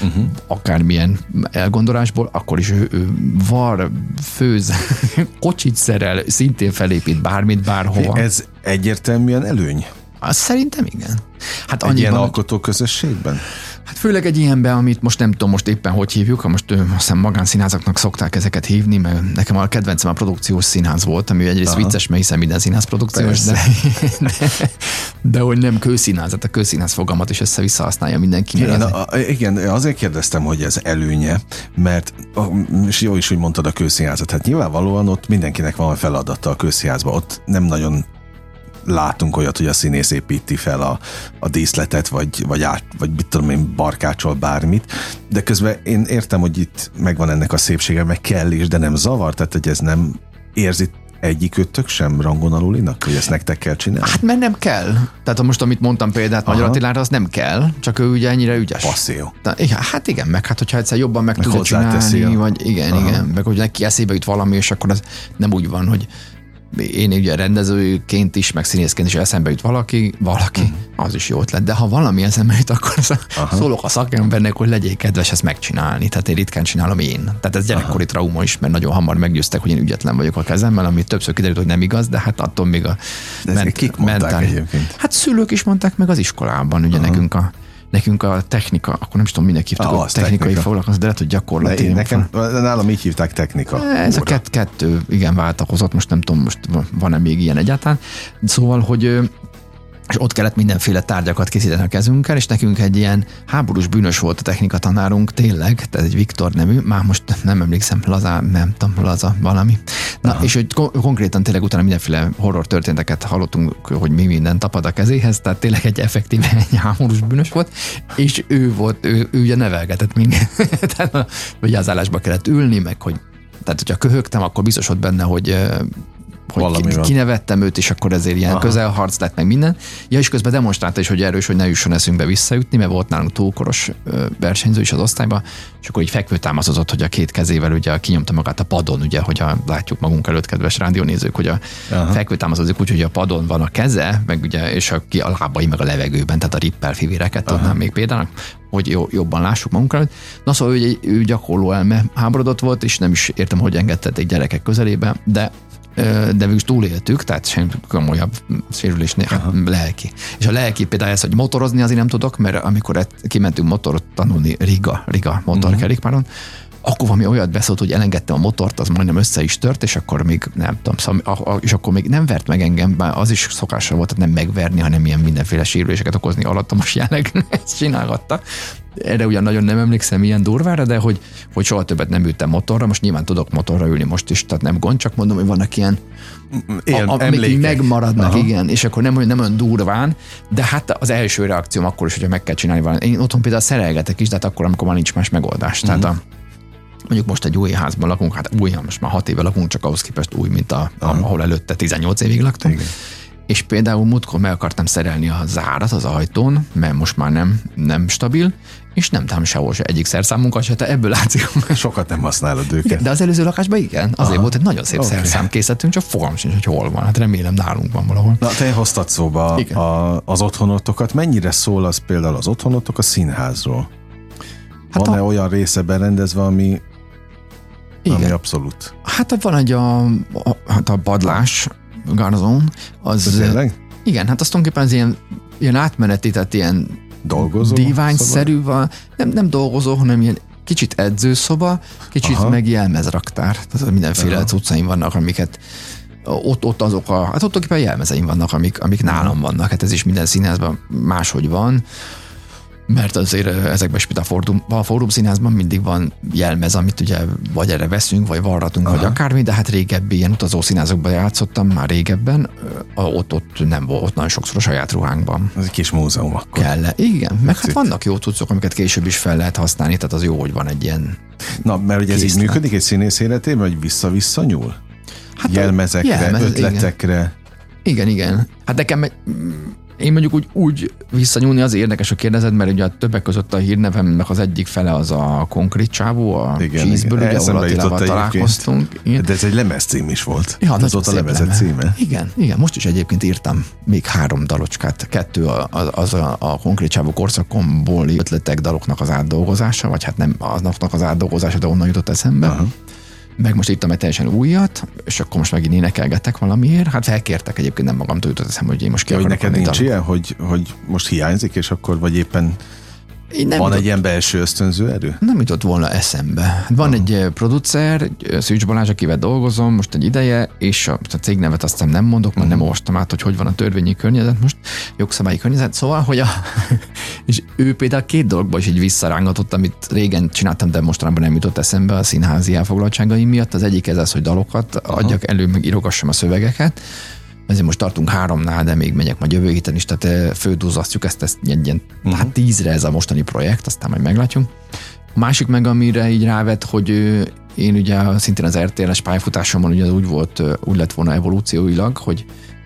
uh-huh. akármilyen elgondolásból, akkor is ő, ő var, főz, kocsit szerel, szintén felépít bármit, bárhova. Ez egyértelműen előny? Azt szerintem igen. Hát egy ilyen alkotó közösségben? Hát főleg egy ilyenben, amit most nem tudom most éppen hogy hívjuk, ha most azt hiszem magánszínházaknak szokták ezeket hívni, mert nekem a kedvencem a produkciós színház volt, ami egyrészt Aha. vicces, mert hiszen minden színház produkciós, de, de, de, hogy nem kőszínház, tehát a kőszínház fogalmat is össze-vissza használja mindenki. Igen, az... a, igen, azért kérdeztem, hogy ez előnye, mert és jó is, hogy mondtad a kőszínházat, hát nyilvánvalóan ott mindenkinek van feladata a kőszínházban, ott nem nagyon látunk olyat, hogy a színész építi fel a, a díszletet, vagy, vagy, át, vagy mit tudom én, barkácsol bármit, de közben én értem, hogy itt megvan ennek a szépsége, meg kell is, de nem zavar, tehát hogy ez nem érzi egyikőtök sem rangon alulinak, hogy ezt nektek kell csinálni? Hát mert nem kell. Tehát most, amit mondtam példát Magyar Attilára, az nem kell, csak ő ugye ennyire ügyes. Passzió. hát igen, meg hát hogyha egyszer jobban meg, meg tudja csinálni, a... vagy igen, Aha. igen, meg hogy neki eszébe jut valami, és akkor az nem úgy van, hogy én ugye rendezőként is, meg színészként is eszembe jut valaki, valaki, uh-huh. az is jó ötlet, de ha valami eszembe jut, akkor Aha. szólok a szakembernek, hogy legyél kedves ezt megcsinálni. Tehát én ritkán csinálom én. Tehát ez gyerekkori Aha. trauma is, mert nagyon hamar meggyőztek, hogy én ügyetlen vagyok a kezemmel, ami többször kiderült, hogy nem igaz, de hát attól még a de ment, kik mentál, egyébként? Hát szülők is mondták meg az iskolában, ugye Aha. nekünk a nekünk a technika, akkor nem is tudom, minek hívtuk, Ah, a az technikai technika. foglalkozás, de lehet, hogy gyakorlati. én, nekem, nálam így hívták technika. Ez a óra. kett, kettő, igen, váltakozott, most nem tudom, most van-e még ilyen egyáltalán. Szóval, hogy és ott kellett mindenféle tárgyakat készíteni a kezünkkel, és nekünk egy ilyen háborús bűnös volt a technika tanárunk, tényleg, tehát egy Viktor nevű, már most nem emlékszem, Laza, nem tudom, Laza valami. Na, Aha. és hogy kon- konkrétan tényleg utána mindenféle horror történeteket hallottunk, hogy mi minden tapad a kezéhez, tehát tényleg egy effektíve egy háborús bűnös volt, és ő volt, ő, ő ugye nevelgetett minket, tehát vigyázálásba kellett ülni, meg hogy tehát, hogyha köhögtem, akkor biztos volt benne, hogy hogy Valami ki, van. kinevettem őt, és akkor ezért ilyen Aha. közelharc lett meg minden. Ja, és közben demonstrálta is, hogy erős, hogy ne jusson eszünkbe visszaütni, mert volt nálunk túlkoros versenyző is az osztályban, és akkor így fekvő támaszkodott, hogy a két kezével ugye kinyomta magát a padon, ugye, hogyha látjuk magunk előtt, kedves rádiónézők, hogy a Aha. fekvő támaszkodik úgy, hogy a padon van a keze, meg ugye, és a, ki a lábai meg a levegőben, tehát a rippel fivéreket adnám még például, hogy jó, jobban lássuk magunkra. előtt. Na szóval ő, ő gyakorló elme háborodott volt, és nem is értem, hogy engedtették gyerekek közelébe, de de végül is túléltük, tehát semmi komolyabb sérülés hát lelki. És a lelki például ez, hogy motorozni azért nem tudok, mert amikor et- kimentünk motorot tanulni Riga, Riga motorkerékpáron, akkor valami olyat beszólt, hogy elengedtem a motort, az majdnem össze is tört, és akkor még nem tudom, szóval, a, a, és akkor még nem vert meg engem, bár az is szokása volt, tehát nem megverni, hanem ilyen mindenféle sérüléseket okozni alattomos jelleg, ezt csinálgatta. Erre ugyan nagyon nem emlékszem ilyen durvára, de hogy, hogy soha többet nem ültem motorra, most nyilván tudok motorra ülni most is, tehát nem gond, csak mondom, hogy vannak ilyen a, amik így megmaradnak, Aha. Igen, és akkor nem, nem olyan durván, de hát az első reakcióm akkor is, hogyha meg kell csinálni valamit. Én otthon például szerelgetek is, de hát akkor, amikor már nincs más megoldás. Tehát Mhm. a, mondjuk most egy új házban lakunk, hát új, most már hat éve lakunk, csak ahhoz képest új, mint a, ahol előtte 18 évig laktunk. Igen. És például múltkor meg akartam szerelni a zárat az ajtón, mert most már nem, nem stabil, és nem tám sehol se egyik szerszámunkat se, te ebből látszik. Sokat nem használod őket. De az előző lakásban igen, azért Aha. volt egy nagyon szép okay. szerszámkészletünk, csak fogalmam sincs, hogy hol van. Hát remélem nálunk van valahol. Na, te hoztad szóba Igen. a, az otthonotokat. Mennyire szól az például az otthonotok a színházról? Hát Van-e a- olyan része berendezve, ami, Igen. ami abszolút? Hát van egy a, a, hát a padlás, garzon, az... Tényleg? Igen, hát az tulajdonképpen az ilyen, ilyen átmeneti, tehát ilyen Dolgozó? diványszerű van. Nem, nem dolgozó, hanem ilyen kicsit edzőszoba, kicsit. Aha. meg jelmezraktár. Tehát mindenféle Aha. cuccaim vannak, amiket ott, ott azok a, hát ott tulajdonképpen jelmezeim vannak, amik, amik nálam vannak. Hát ez is minden színházban máshogy van. Mert azért ezekben is, a Fórum, a Fórum Színházban mindig van jelmez, amit ugye vagy erre veszünk, vagy varratunk, Aha. vagy akármi, de hát régebbi ilyen utazó színházakban játszottam már régebben, ott, ott nem volt, ott nagyon sokszor a saját ruhánkban Ez egy kis múzeum akkor. kell. Igen, meg hát vannak jó cuccok, amiket később is fel lehet használni, tehát az jó, hogy van egy ilyen Na, mert ugye ez így működik egy színész életében, hogy vissza-vissza nyúl? hát Jelmezekre, jelmez, ötletekre. Igen, igen. Hát nekem én mondjuk úgy, úgy visszanyúlni az érdekes a kérdezed, mert ugye a többek között a hírnevemnek az egyik fele az a konkrét csávó, a Igen, Cheeseből, igen. ugye, ahol Attilával találkoztunk. Igen. De ez egy lemezcím is volt. Ja, ez nagyon ott a lemezet címe. Igen, igen, most is egyébként írtam még három dalocskát. Kettő az, az a, a konkrét csávó korszakomból ötletek daloknak az átdolgozása, vagy hát nem azoknak az átdolgozása, de onnan jutott eszembe. Aha. Meg most írtam egy teljesen újat, és akkor most megint énekelgetek valamiért. Hát felkértek egyébként, nem magamtól jutott eszembe, hogy én most ki hogy neked nincs ilyen, hogy, hogy most hiányzik, és akkor vagy éppen Én nem van jutott, egy ilyen belső ösztönző erő? nem jutott volna eszembe. Van egy eh, producer, eh, Szűcs Balázs, akivel dolgozom most egy ideje, és a, a cégnevet aztán nem mondok, mert nem olvastam át, hogy hogy van a törvényi környezet most, jogszabályi környezet, szóval, hogy a, és ő például két dologba is így visszarángatott, amit régen csináltam, de mostanában nem jutott eszembe a színházi elfoglaltságaim miatt. Az egyik ez az, hogy dalokat adjak elő, meg írogassam a szövegeket, ezért most tartunk háromnál, de még megyek majd jövő héten is, tehát eh, fődúzzasztjuk ezt, ezt egy ilyen, uh-huh. hát tízre ez a mostani projekt, aztán majd meglátjuk. A másik meg, amire így rávet, hogy ö, én ugye szintén az RTL-es pályafutásomon ugye úgy volt, ö, úgy lett volna evolúcióilag, hogy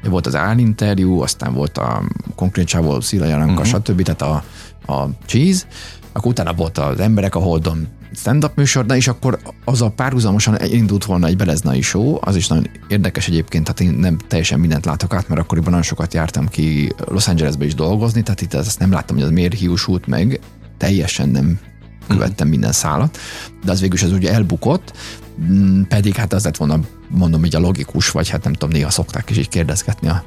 volt az állinterjú, aztán volt a konkrét csávó, Szila Jaranka, uh-huh. stb. Tehát a, a cheese, akkor utána volt az emberek a holdon stand-up de és akkor az a párhuzamosan indult volna egy beleznai show, az is nagyon érdekes egyébként, tehát én nem teljesen mindent látok át, mert akkoriban nagyon sokat jártam ki Los Angelesbe is dolgozni, tehát itt ezt nem láttam, hogy az miért hiúsult meg, teljesen nem követtem minden szálat, de az végül is az ugye elbukott, mm, pedig hát az lett volna, mondom így a logikus, vagy hát nem tudom, néha szokták is így kérdezgetni a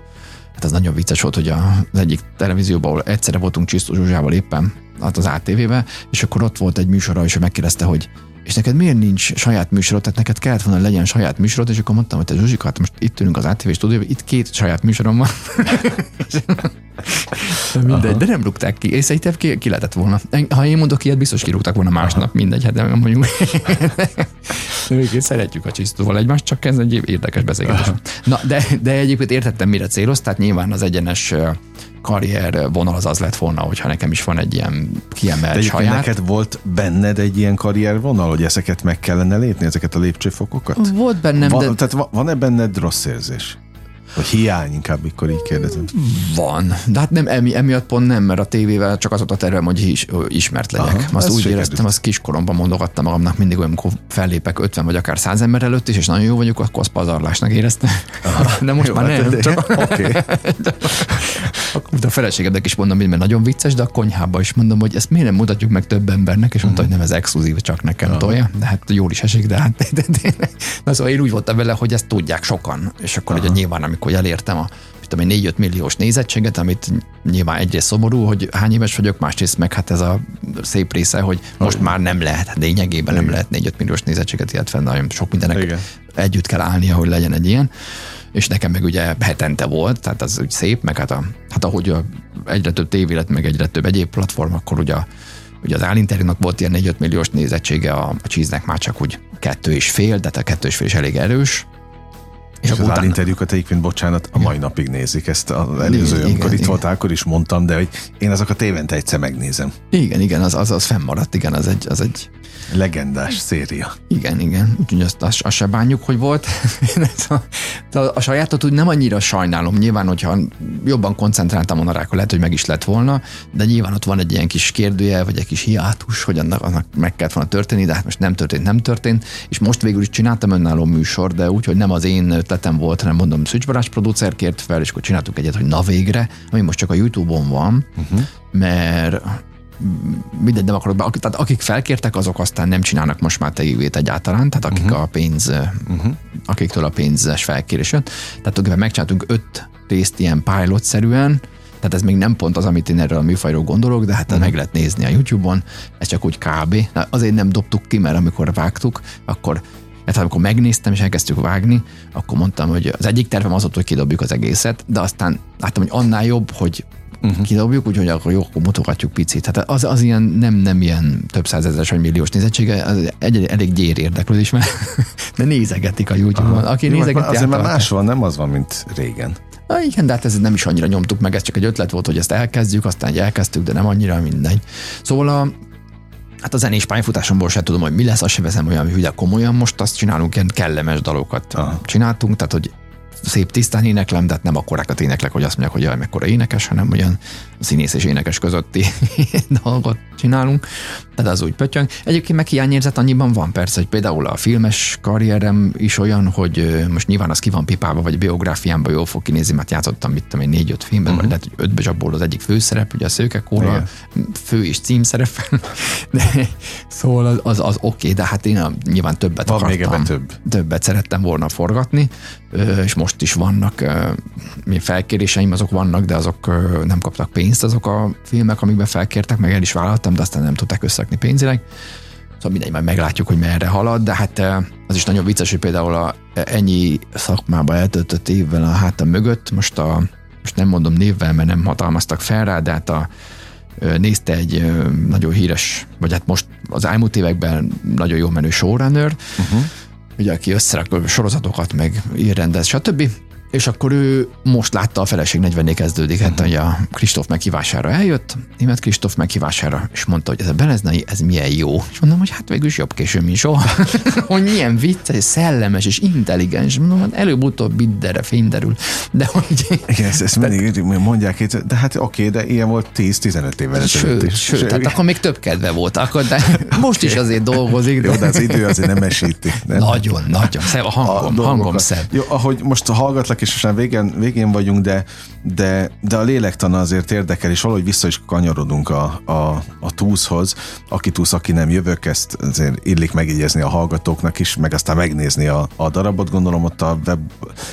Hát az nagyon vicces volt, hogy az egyik televízióban, ahol egyszerre voltunk Csisztó Zsuzsával éppen, hát az ATV-be, és akkor ott volt egy műsora, és ő megkérdezte, hogy és neked miért nincs saját műsorod, tehát neked kellett volna legyen saját műsorod, és akkor mondtam, hogy te Zsuzsika, hát most itt ülünk az ATV stúdióban, itt két saját műsorom van. mindegy, Aha. de nem rúgták ki, és szerintem ki, ki lehetett volna. Ha én mondok ilyet, biztos kirúgták volna másnap, Aha. mindegy, hát nem mondjuk. Szeretjük a csisztóval egymást, csak ez egy érdekes beszélgetés. Na, de, de egyébként értettem, mire céloz, tehát nyilván az egyenes karrier vonal az az lett volna, hogyha nekem is van egy ilyen kiemelt De saját. neked volt benned egy ilyen karrier vonal, hogy ezeket meg kellene lépni, ezeket a lépcsőfokokat? Volt bennem, van, de... Tehát van-e benned rossz érzés? Vagy hiány, inkább mikor így kérdezem. Van, de hát nem emi, emiatt pont nem, mert a tévével csak az ott a tervem, hogy is, ismert legyek. Aha, azt úgy sikerült. éreztem, azt kiskoromban mondogattam magamnak mindig, amikor fellépek 50 vagy akár 100 ember előtt is, és nagyon jó vagyok, akkor azt pazarlásnak éreztem. Aha, de most jó, már hát nem. Csak... Oké. Okay. a feleségednek is mondom, hogy mert nagyon vicces, de a konyhába is mondom, hogy ezt miért nem mutatjuk meg több embernek, és mondta, hogy nem ez exkluzív, csak nekem Aha. tolja, de hát jól is esik, de hát de, de, de, de, szóval én úgy voltam vele, hogy ezt tudják sokan, és akkor ugye nyilván, amikor elértem a tudom 4-5 milliós nézettséget, amit nyilván egyrészt szomorú, hogy hány éves vagyok, másrészt meg hát ez a szép része, hogy most már nem lehet, hát lényegében Igen. nem lehet 4-5 milliós nézettséget, illetve nagyon sok mindenek Igen. együtt kell állnia, hogy legyen egy ilyen és nekem meg ugye hetente volt, tehát az úgy szép, meg hát, a, hát ahogy egyre több tévé lett, meg egyre több egyéb platform, akkor ugye, ugye az állinterjúnak volt ilyen 4-5 milliós nézettsége, a, a cheese már csak úgy kettő és fél, de a kettő és fél is elég erős, és, és az állinterjúkat egyébként, bocsánat, a mai napig nézik ezt. Az előző, igen, amikor igen, itt voltál, akkor is mondtam, de hogy én azokat évente egyszer megnézem. Igen, igen, az, az, az fennmaradt, igen, az egy, az egy Legendás széria. Igen, igen. Úgyhogy azt, azt, azt se bánjuk, hogy volt. a, a sajátot úgy nem annyira sajnálom. Nyilván, hogyha jobban koncentráltam volna rá, akkor lehet, hogy meg is lett volna, de nyilván ott van egy ilyen kis kérdője, vagy egy kis hiátus, hogy annak, annak meg kellett volna történni, de hát most nem történt, nem történt. És most végül is csináltam önálló műsor, de úgy, hogy nem az én ötletem volt, hanem mondom, Szücs producer kért fel, és akkor csináltuk egyet, hogy na végre, ami most csak a YouTube-on van, uh-huh. mert mindegy, nem akarok be, tehát akik felkértek, azok aztán nem csinálnak most már tévét egyáltalán, tehát akik uh-huh. a pénz, uh-huh. akiktől a pénzes felkérés jött. Tehát tulajdonképpen megcsináltunk öt részt ilyen pilot-szerűen, tehát ez még nem pont az, amit én erről a műfajról gondolok, de hát uh-huh. meg lehet nézni a YouTube-on, ez csak úgy kb. Na, azért nem dobtuk ki, mert amikor vágtuk, akkor hát amikor megnéztem és elkezdtük vágni, akkor mondtam, hogy az egyik tervem az volt, hogy kidobjuk az egészet, de aztán láttam, hogy annál jobb, hogy uh-huh. kidobjuk, úgyhogy akkor jó, akkor mutogatjuk picit. Hát az, az ilyen nem, nem ilyen több százezeres vagy milliós nézettsége, az egy, elég gyér érdeklődés, mert de nézegetik a YouTube-on. Aki nézegeti, azért már más van, nem az van, mint régen. Na igen, de hát ez nem is annyira nyomtuk meg, ez csak egy ötlet volt, hogy ezt elkezdjük, aztán elkezdtük, de nem annyira mindegy. Szóval a, Hát a zenés pályafutásomból sem tudom, hogy mi lesz, azt sem veszem olyan hülye komolyan, most azt csinálunk, ilyen kellemes dalokat Aha. csináltunk, tehát hogy szép tisztán éneklem, de hát nem akkorákat éneklek, hogy azt mondják, hogy jaj, mekkora énekes, hanem olyan színész és énekes közötti dolgot csinálunk, tehát az úgy pöttyöng. Egyébként meg hiányérzet annyiban van persze, hogy például a filmes karrierem is olyan, hogy most nyilván az ki van pipálva, vagy biográfiámban jól fog kinézni, mert játszottam, mit tudom én, négy-öt filmben, uh-huh. vagy lehet, hogy ötbe abból az egyik főszerep, ugye a Szőke Kóra, fő és címszerep. De, szóval az, az, az oké, okay, de hát én a, nyilván többet van akartam. Még több. Többet szerettem volna forgatni, és most is vannak felkéréseim, azok vannak, de azok nem kaptak pénzt, azok a filmek, amikben felkértek, meg el is vállaltam, de aztán nem tudták összekni pénzileg. Szóval mindegy, majd meglátjuk, hogy merre halad, de hát az is nagyon vicces, hogy például a, ennyi szakmába eltöltött évvel a hátam mögött, most a, most nem mondom névvel, mert nem hatalmaztak fel rá, de hát a, nézte egy nagyon híres, vagy hát most az elmúlt években nagyon jó menő showrunner, uh-huh ugye, aki összerak sorozatokat, meg ír, rendez, stb. És akkor ő most látta a feleség 40 kezdődik, hát uh-huh. a Kristóf meghívására eljött, német Kristóf meghívására, és mondta, hogy ez a Beneznai, ez milyen jó. És mondom, hogy hát végül is jobb később, mint soha. hogy milyen vicces, szellemes és intelligens. Mondom, hogy előbb-utóbb mindenre fényderül. De hogy... Igen, ezt, ezt mindig mondják, de hát oké, de ilyen volt 10-15 évvel ezelőtt is. Sőt, sőt, tehát akkor még több kedve volt, akkor, de most is azért dolgozik. De... Jó, de az idő azért nem esíti. Nem? Nagyon, nagyon. Szebb, a hangom, a hangom szebb. Jó, ahogy most hallgatlak, voltak, és most végén, végén vagyunk, de, de, de a lélektana azért érdekel, és valahogy vissza is kanyarodunk a, a, a túszhoz. Aki túsz, aki nem jövök, ezt azért illik megjegyezni a hallgatóknak is, meg aztán megnézni a, a darabot, gondolom ott a web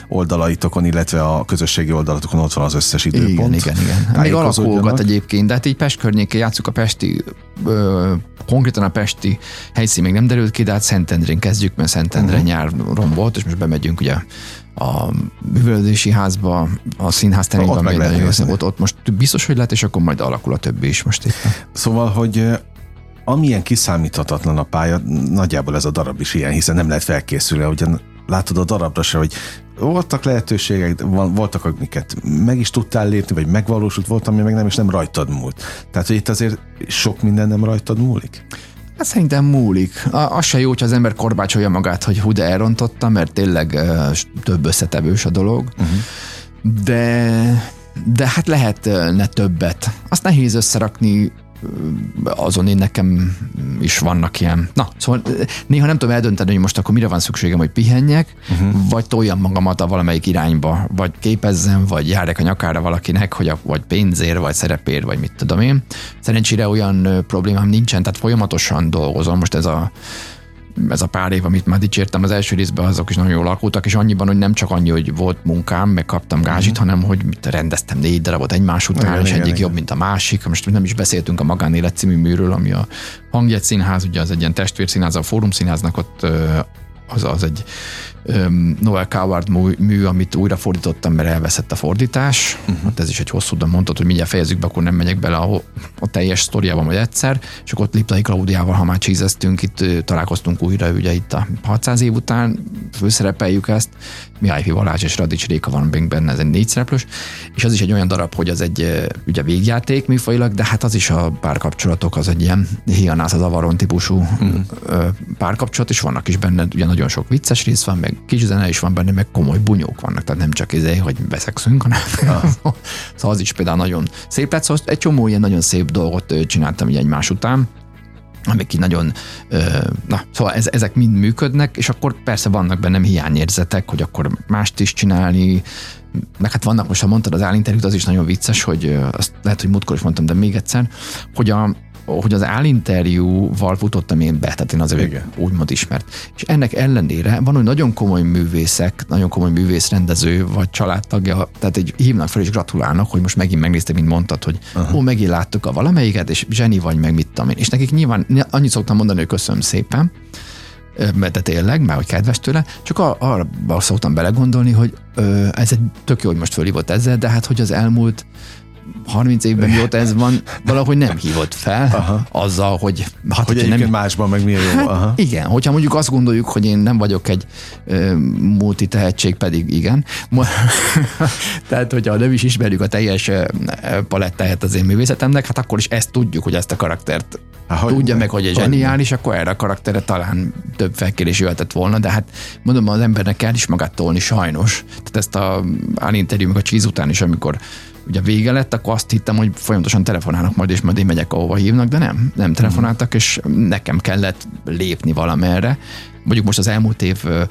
oldalaitokon, illetve a közösségi oldalatokon ott van az összes időpont. Igen, igen, igen. Még alakulgat egyébként, de hát így Pest környékén játszuk a Pesti, ö, konkrétan a Pesti helyszín még nem derült ki, de hát Szentendrén kezdjük, mert Szentendre uh-huh. nyáron volt, és most bemegyünk ugye a művelődési házba, a színház terében, ott, ott, ott, ott most biztos, hogy lehet, és akkor majd alakul a többi is most itt. Szóval, hogy amilyen kiszámíthatatlan a pálya, nagyjából ez a darab is ilyen, hiszen nem lehet felkészülni, ahogyan látod a darabra se, hogy voltak lehetőségek, voltak, amiket meg is tudtál lépni, vagy megvalósult, volt, ami meg nem, és nem rajtad múlt. Tehát, hogy itt azért sok minden nem rajtad múlik? Hát szerintem múlik. Az se jó, hogy az ember korbácsolja magát, hogy hú, de elrontotta, mert tényleg uh, több összetevős a dolog. Uh-huh. De de hát lehetne többet. Azt nehéz összerakni azon én nekem is vannak ilyen. Na, szóval néha nem tudom eldönteni, hogy most akkor mire van szükségem, hogy pihenjek, uh-huh. vagy toljam magamat a valamelyik irányba, vagy képezzem, vagy járjak a nyakára valakinek, hogy a, vagy pénzért, vagy szerepért, vagy mit tudom én. Szerencsére olyan problémám nincsen, tehát folyamatosan dolgozom. Most ez a ez a pár év, amit már dicsértem az első részben, azok is nagyon jól alakultak, és annyiban, hogy nem csak annyi, hogy volt munkám, meg kaptam gázsit, uh-huh. hanem hogy mit rendeztem négy darabot egymás után, igen, és igen, egyik igen. jobb, mint a másik. Most nem is beszéltünk a Magánélet című műről, ami a Hangjegy Színház, ugye az egy ilyen testvérszínház, a Fórum Színháznak ott az, az egy um, Noel Coward mű, mű, amit újra fordítottam, mert elveszett a fordítás. Uh-huh. Hát ez is egy hosszú, de mondtad, hogy mindjárt fejezzük be, akkor nem megyek bele a, a teljes sztoriában majd egyszer. És akkor ott Liplai Klaudiával, ha már csízeztünk, itt találkoztunk újra, ugye itt a 600 év után főszerepeljük ezt. Mihály Balázs és Radics Réka van benne, ez egy négy szereplős, és az is egy olyan darab, hogy az egy ugye végjáték műfajilag, de hát az is a párkapcsolatok, az egy ilyen hianász az avaron típusú uh-huh. párkapcsolat, és vannak is benne ugye nagyon sok vicces rész van, meg kis zene is van benne, meg komoly bunyók vannak, tehát nem csak izé, hogy beszexünk, hanem ah. szóval az is például nagyon szép lett, szóval egy csomó ilyen nagyon szép dolgot csináltam így egymás után, amik így nagyon, na, szóval ez, ezek mind működnek, és akkor persze vannak bennem hiányérzetek, hogy akkor mást is csinálni, meg hát vannak, most ha mondtad az állinterjút, az is nagyon vicces, hogy azt lehet, hogy múltkor is mondtam, de még egyszer, hogy a, hogy az állinterjúval futottam én be, tehát én azért úgymond ismert. És ennek ellenére van, hogy nagyon komoly művészek, nagyon komoly művészrendező vagy családtagja, tehát egy hívnak fel és gratulálnak, hogy most megint megnézte, mint mondtad, hogy Aha. ó, megint láttuk a valamelyiket, és zseni vagy meg, mit tudom én. És nekik nyilván annyit szoktam mondani, hogy köszönöm szépen, de tényleg, már hogy kedves tőle, csak arra szoktam belegondolni, hogy ö, ez egy tök jó, hogy most fölhívott ezzel, de hát hogy az elmúlt 30 évben mióta ez van, valahogy nem hívott fel Aha. azzal, hogy... Hát, hogy nem... másban meg milyen jó. Hát, Aha. Igen, hogyha mondjuk azt gondoljuk, hogy én nem vagyok egy ö, multi tehetség, pedig igen. Tehát, hogyha nem is ismerjük a teljes palettáját az én művészetemnek, hát akkor is ezt tudjuk, hogy ezt a karaktert Há, tudja meg, hogy egy zseniális, akkor erre a karakterre talán több felkérés jöhetett volna, de hát mondom, az embernek kell is magát tolni sajnos. Tehát ezt a interjú meg a csíz után is, amikor ugye vége lett, akkor azt hittem, hogy folyamatosan telefonálnak majd, és majd én megyek, ahova hívnak, de nem, nem telefonáltak, és nekem kellett lépni valamerre. Mondjuk most az elmúlt év ö,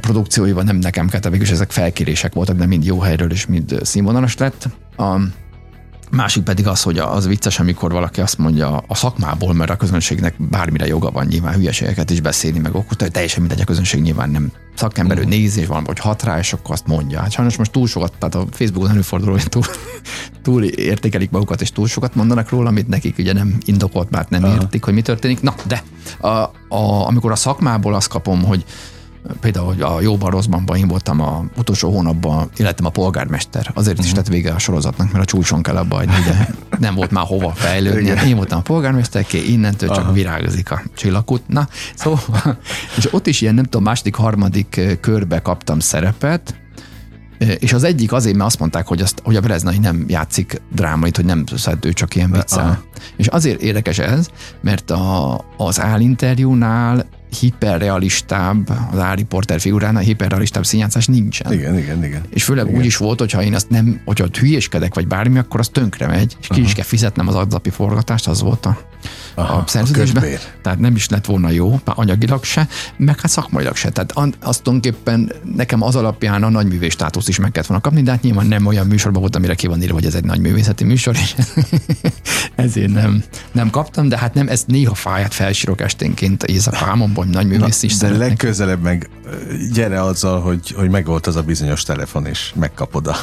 produkcióiban nem nekem kellett, végül ezek felkérések voltak, de mind jó helyről és mind színvonalas lett. A, Másik pedig az, hogy az vicces, amikor valaki azt mondja a szakmából, mert a közönségnek bármire joga van nyilván hülyeségeket is beszélni, meg okot, teljesen mindegy, a közönség nyilván nem szakember, ő néz, és van, vagy hat rá, és akkor azt mondja. Hát sajnos most túl sokat, tehát a Facebookon előfordul, hogy túl, túl értékelik magukat, és túl sokat mondanak róla, amit nekik ugye nem indokolt, mert nem Aha. értik, hogy mi történik. Na, de a, a, amikor a szakmából azt kapom, hogy például hogy a jóban rosszban én voltam a utolsó hónapban, életem a polgármester. Azért uh-huh. is mhm. lett vége a sorozatnak, mert a csúcson kell abba hagyni, nem volt már hova fejlődni. Én voltam a polgármester, ki innentől csak Aha. virágozik a csillagút. Na, szóval, és ott is ilyen, nem tudom, második, harmadik körbe kaptam szerepet, és az egyik azért, mert azt mondták, hogy, azt, hogy a Breznai nem játszik drámait, hogy nem szed ő csak ilyen viccel. És azért érdekes ez, mert a, az állinterjúnál hiperrealistább, az Ári Porter figuránál hiperrealistább színjátszás nincsen. Igen, igen, igen. És főleg igen. úgy is volt, hogyha én azt nem, hogyha ott hülyéskedek, vagy bármi, akkor az tönkre megy, és ki is kell fizetnem az adzapi forgatást, az volt a, Aha, a a szerződésben. közbér. Tehát nem is lett volna jó, anyagilag se, meg hát szakmailag se. Tehát azt tulajdonképpen nekem az alapján a nagyművés státuszt is meg kellett volna kapni, de hát nyilván nem olyan műsorban volt, amire ki van írva, hogy ez egy nagyművészeti műsor, és ezért nem, nem kaptam, de hát nem, ez néha fáját felsírok esténként éjszakálmomban, hogy nagyművész is De legközelebb meg gyere azzal, hogy, hogy megvolt az a bizonyos telefon, és megkapod a...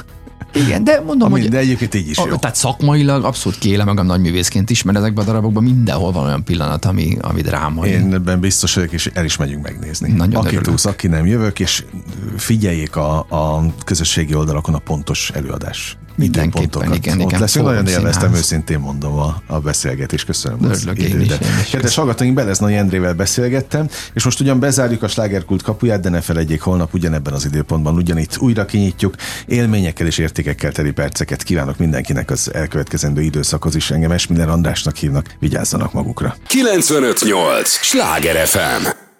Igen, de mondom, Ami, hogy de egyébként így is A, jó. tehát szakmailag abszolút kiélem magam nagyművészként is, mert ezekben a darabokban mindenhol van olyan pillanat, ami, ami dráma. Én ebben biztos vagyok, és el is megyünk megnézni. Nagyon aki túsz, aki nem jövök, és figyeljék a, a közösségi oldalakon a pontos előadás. Mindenképpen, igen, Ott igen. leszünk, nagyon Fórum élveztem, őszintén mondom a, a beszélgetést. Köszönöm az Örülök én is, idődet. én is. Kedves hallgatóink, Beleznai Endrével beszélgettem, és most ugyan bezárjuk a slágerkult kapuját, de ne felejtjék, holnap ugyanebben az időpontban ugyanitt újra kinyitjuk. Élményekkel és értékekkel teli perceket kívánok mindenkinek az elkövetkezendő időszakhoz is. Engem Esmiller Andrásnak hívnak, vigyázzanak magukra. 958! Sláger FM!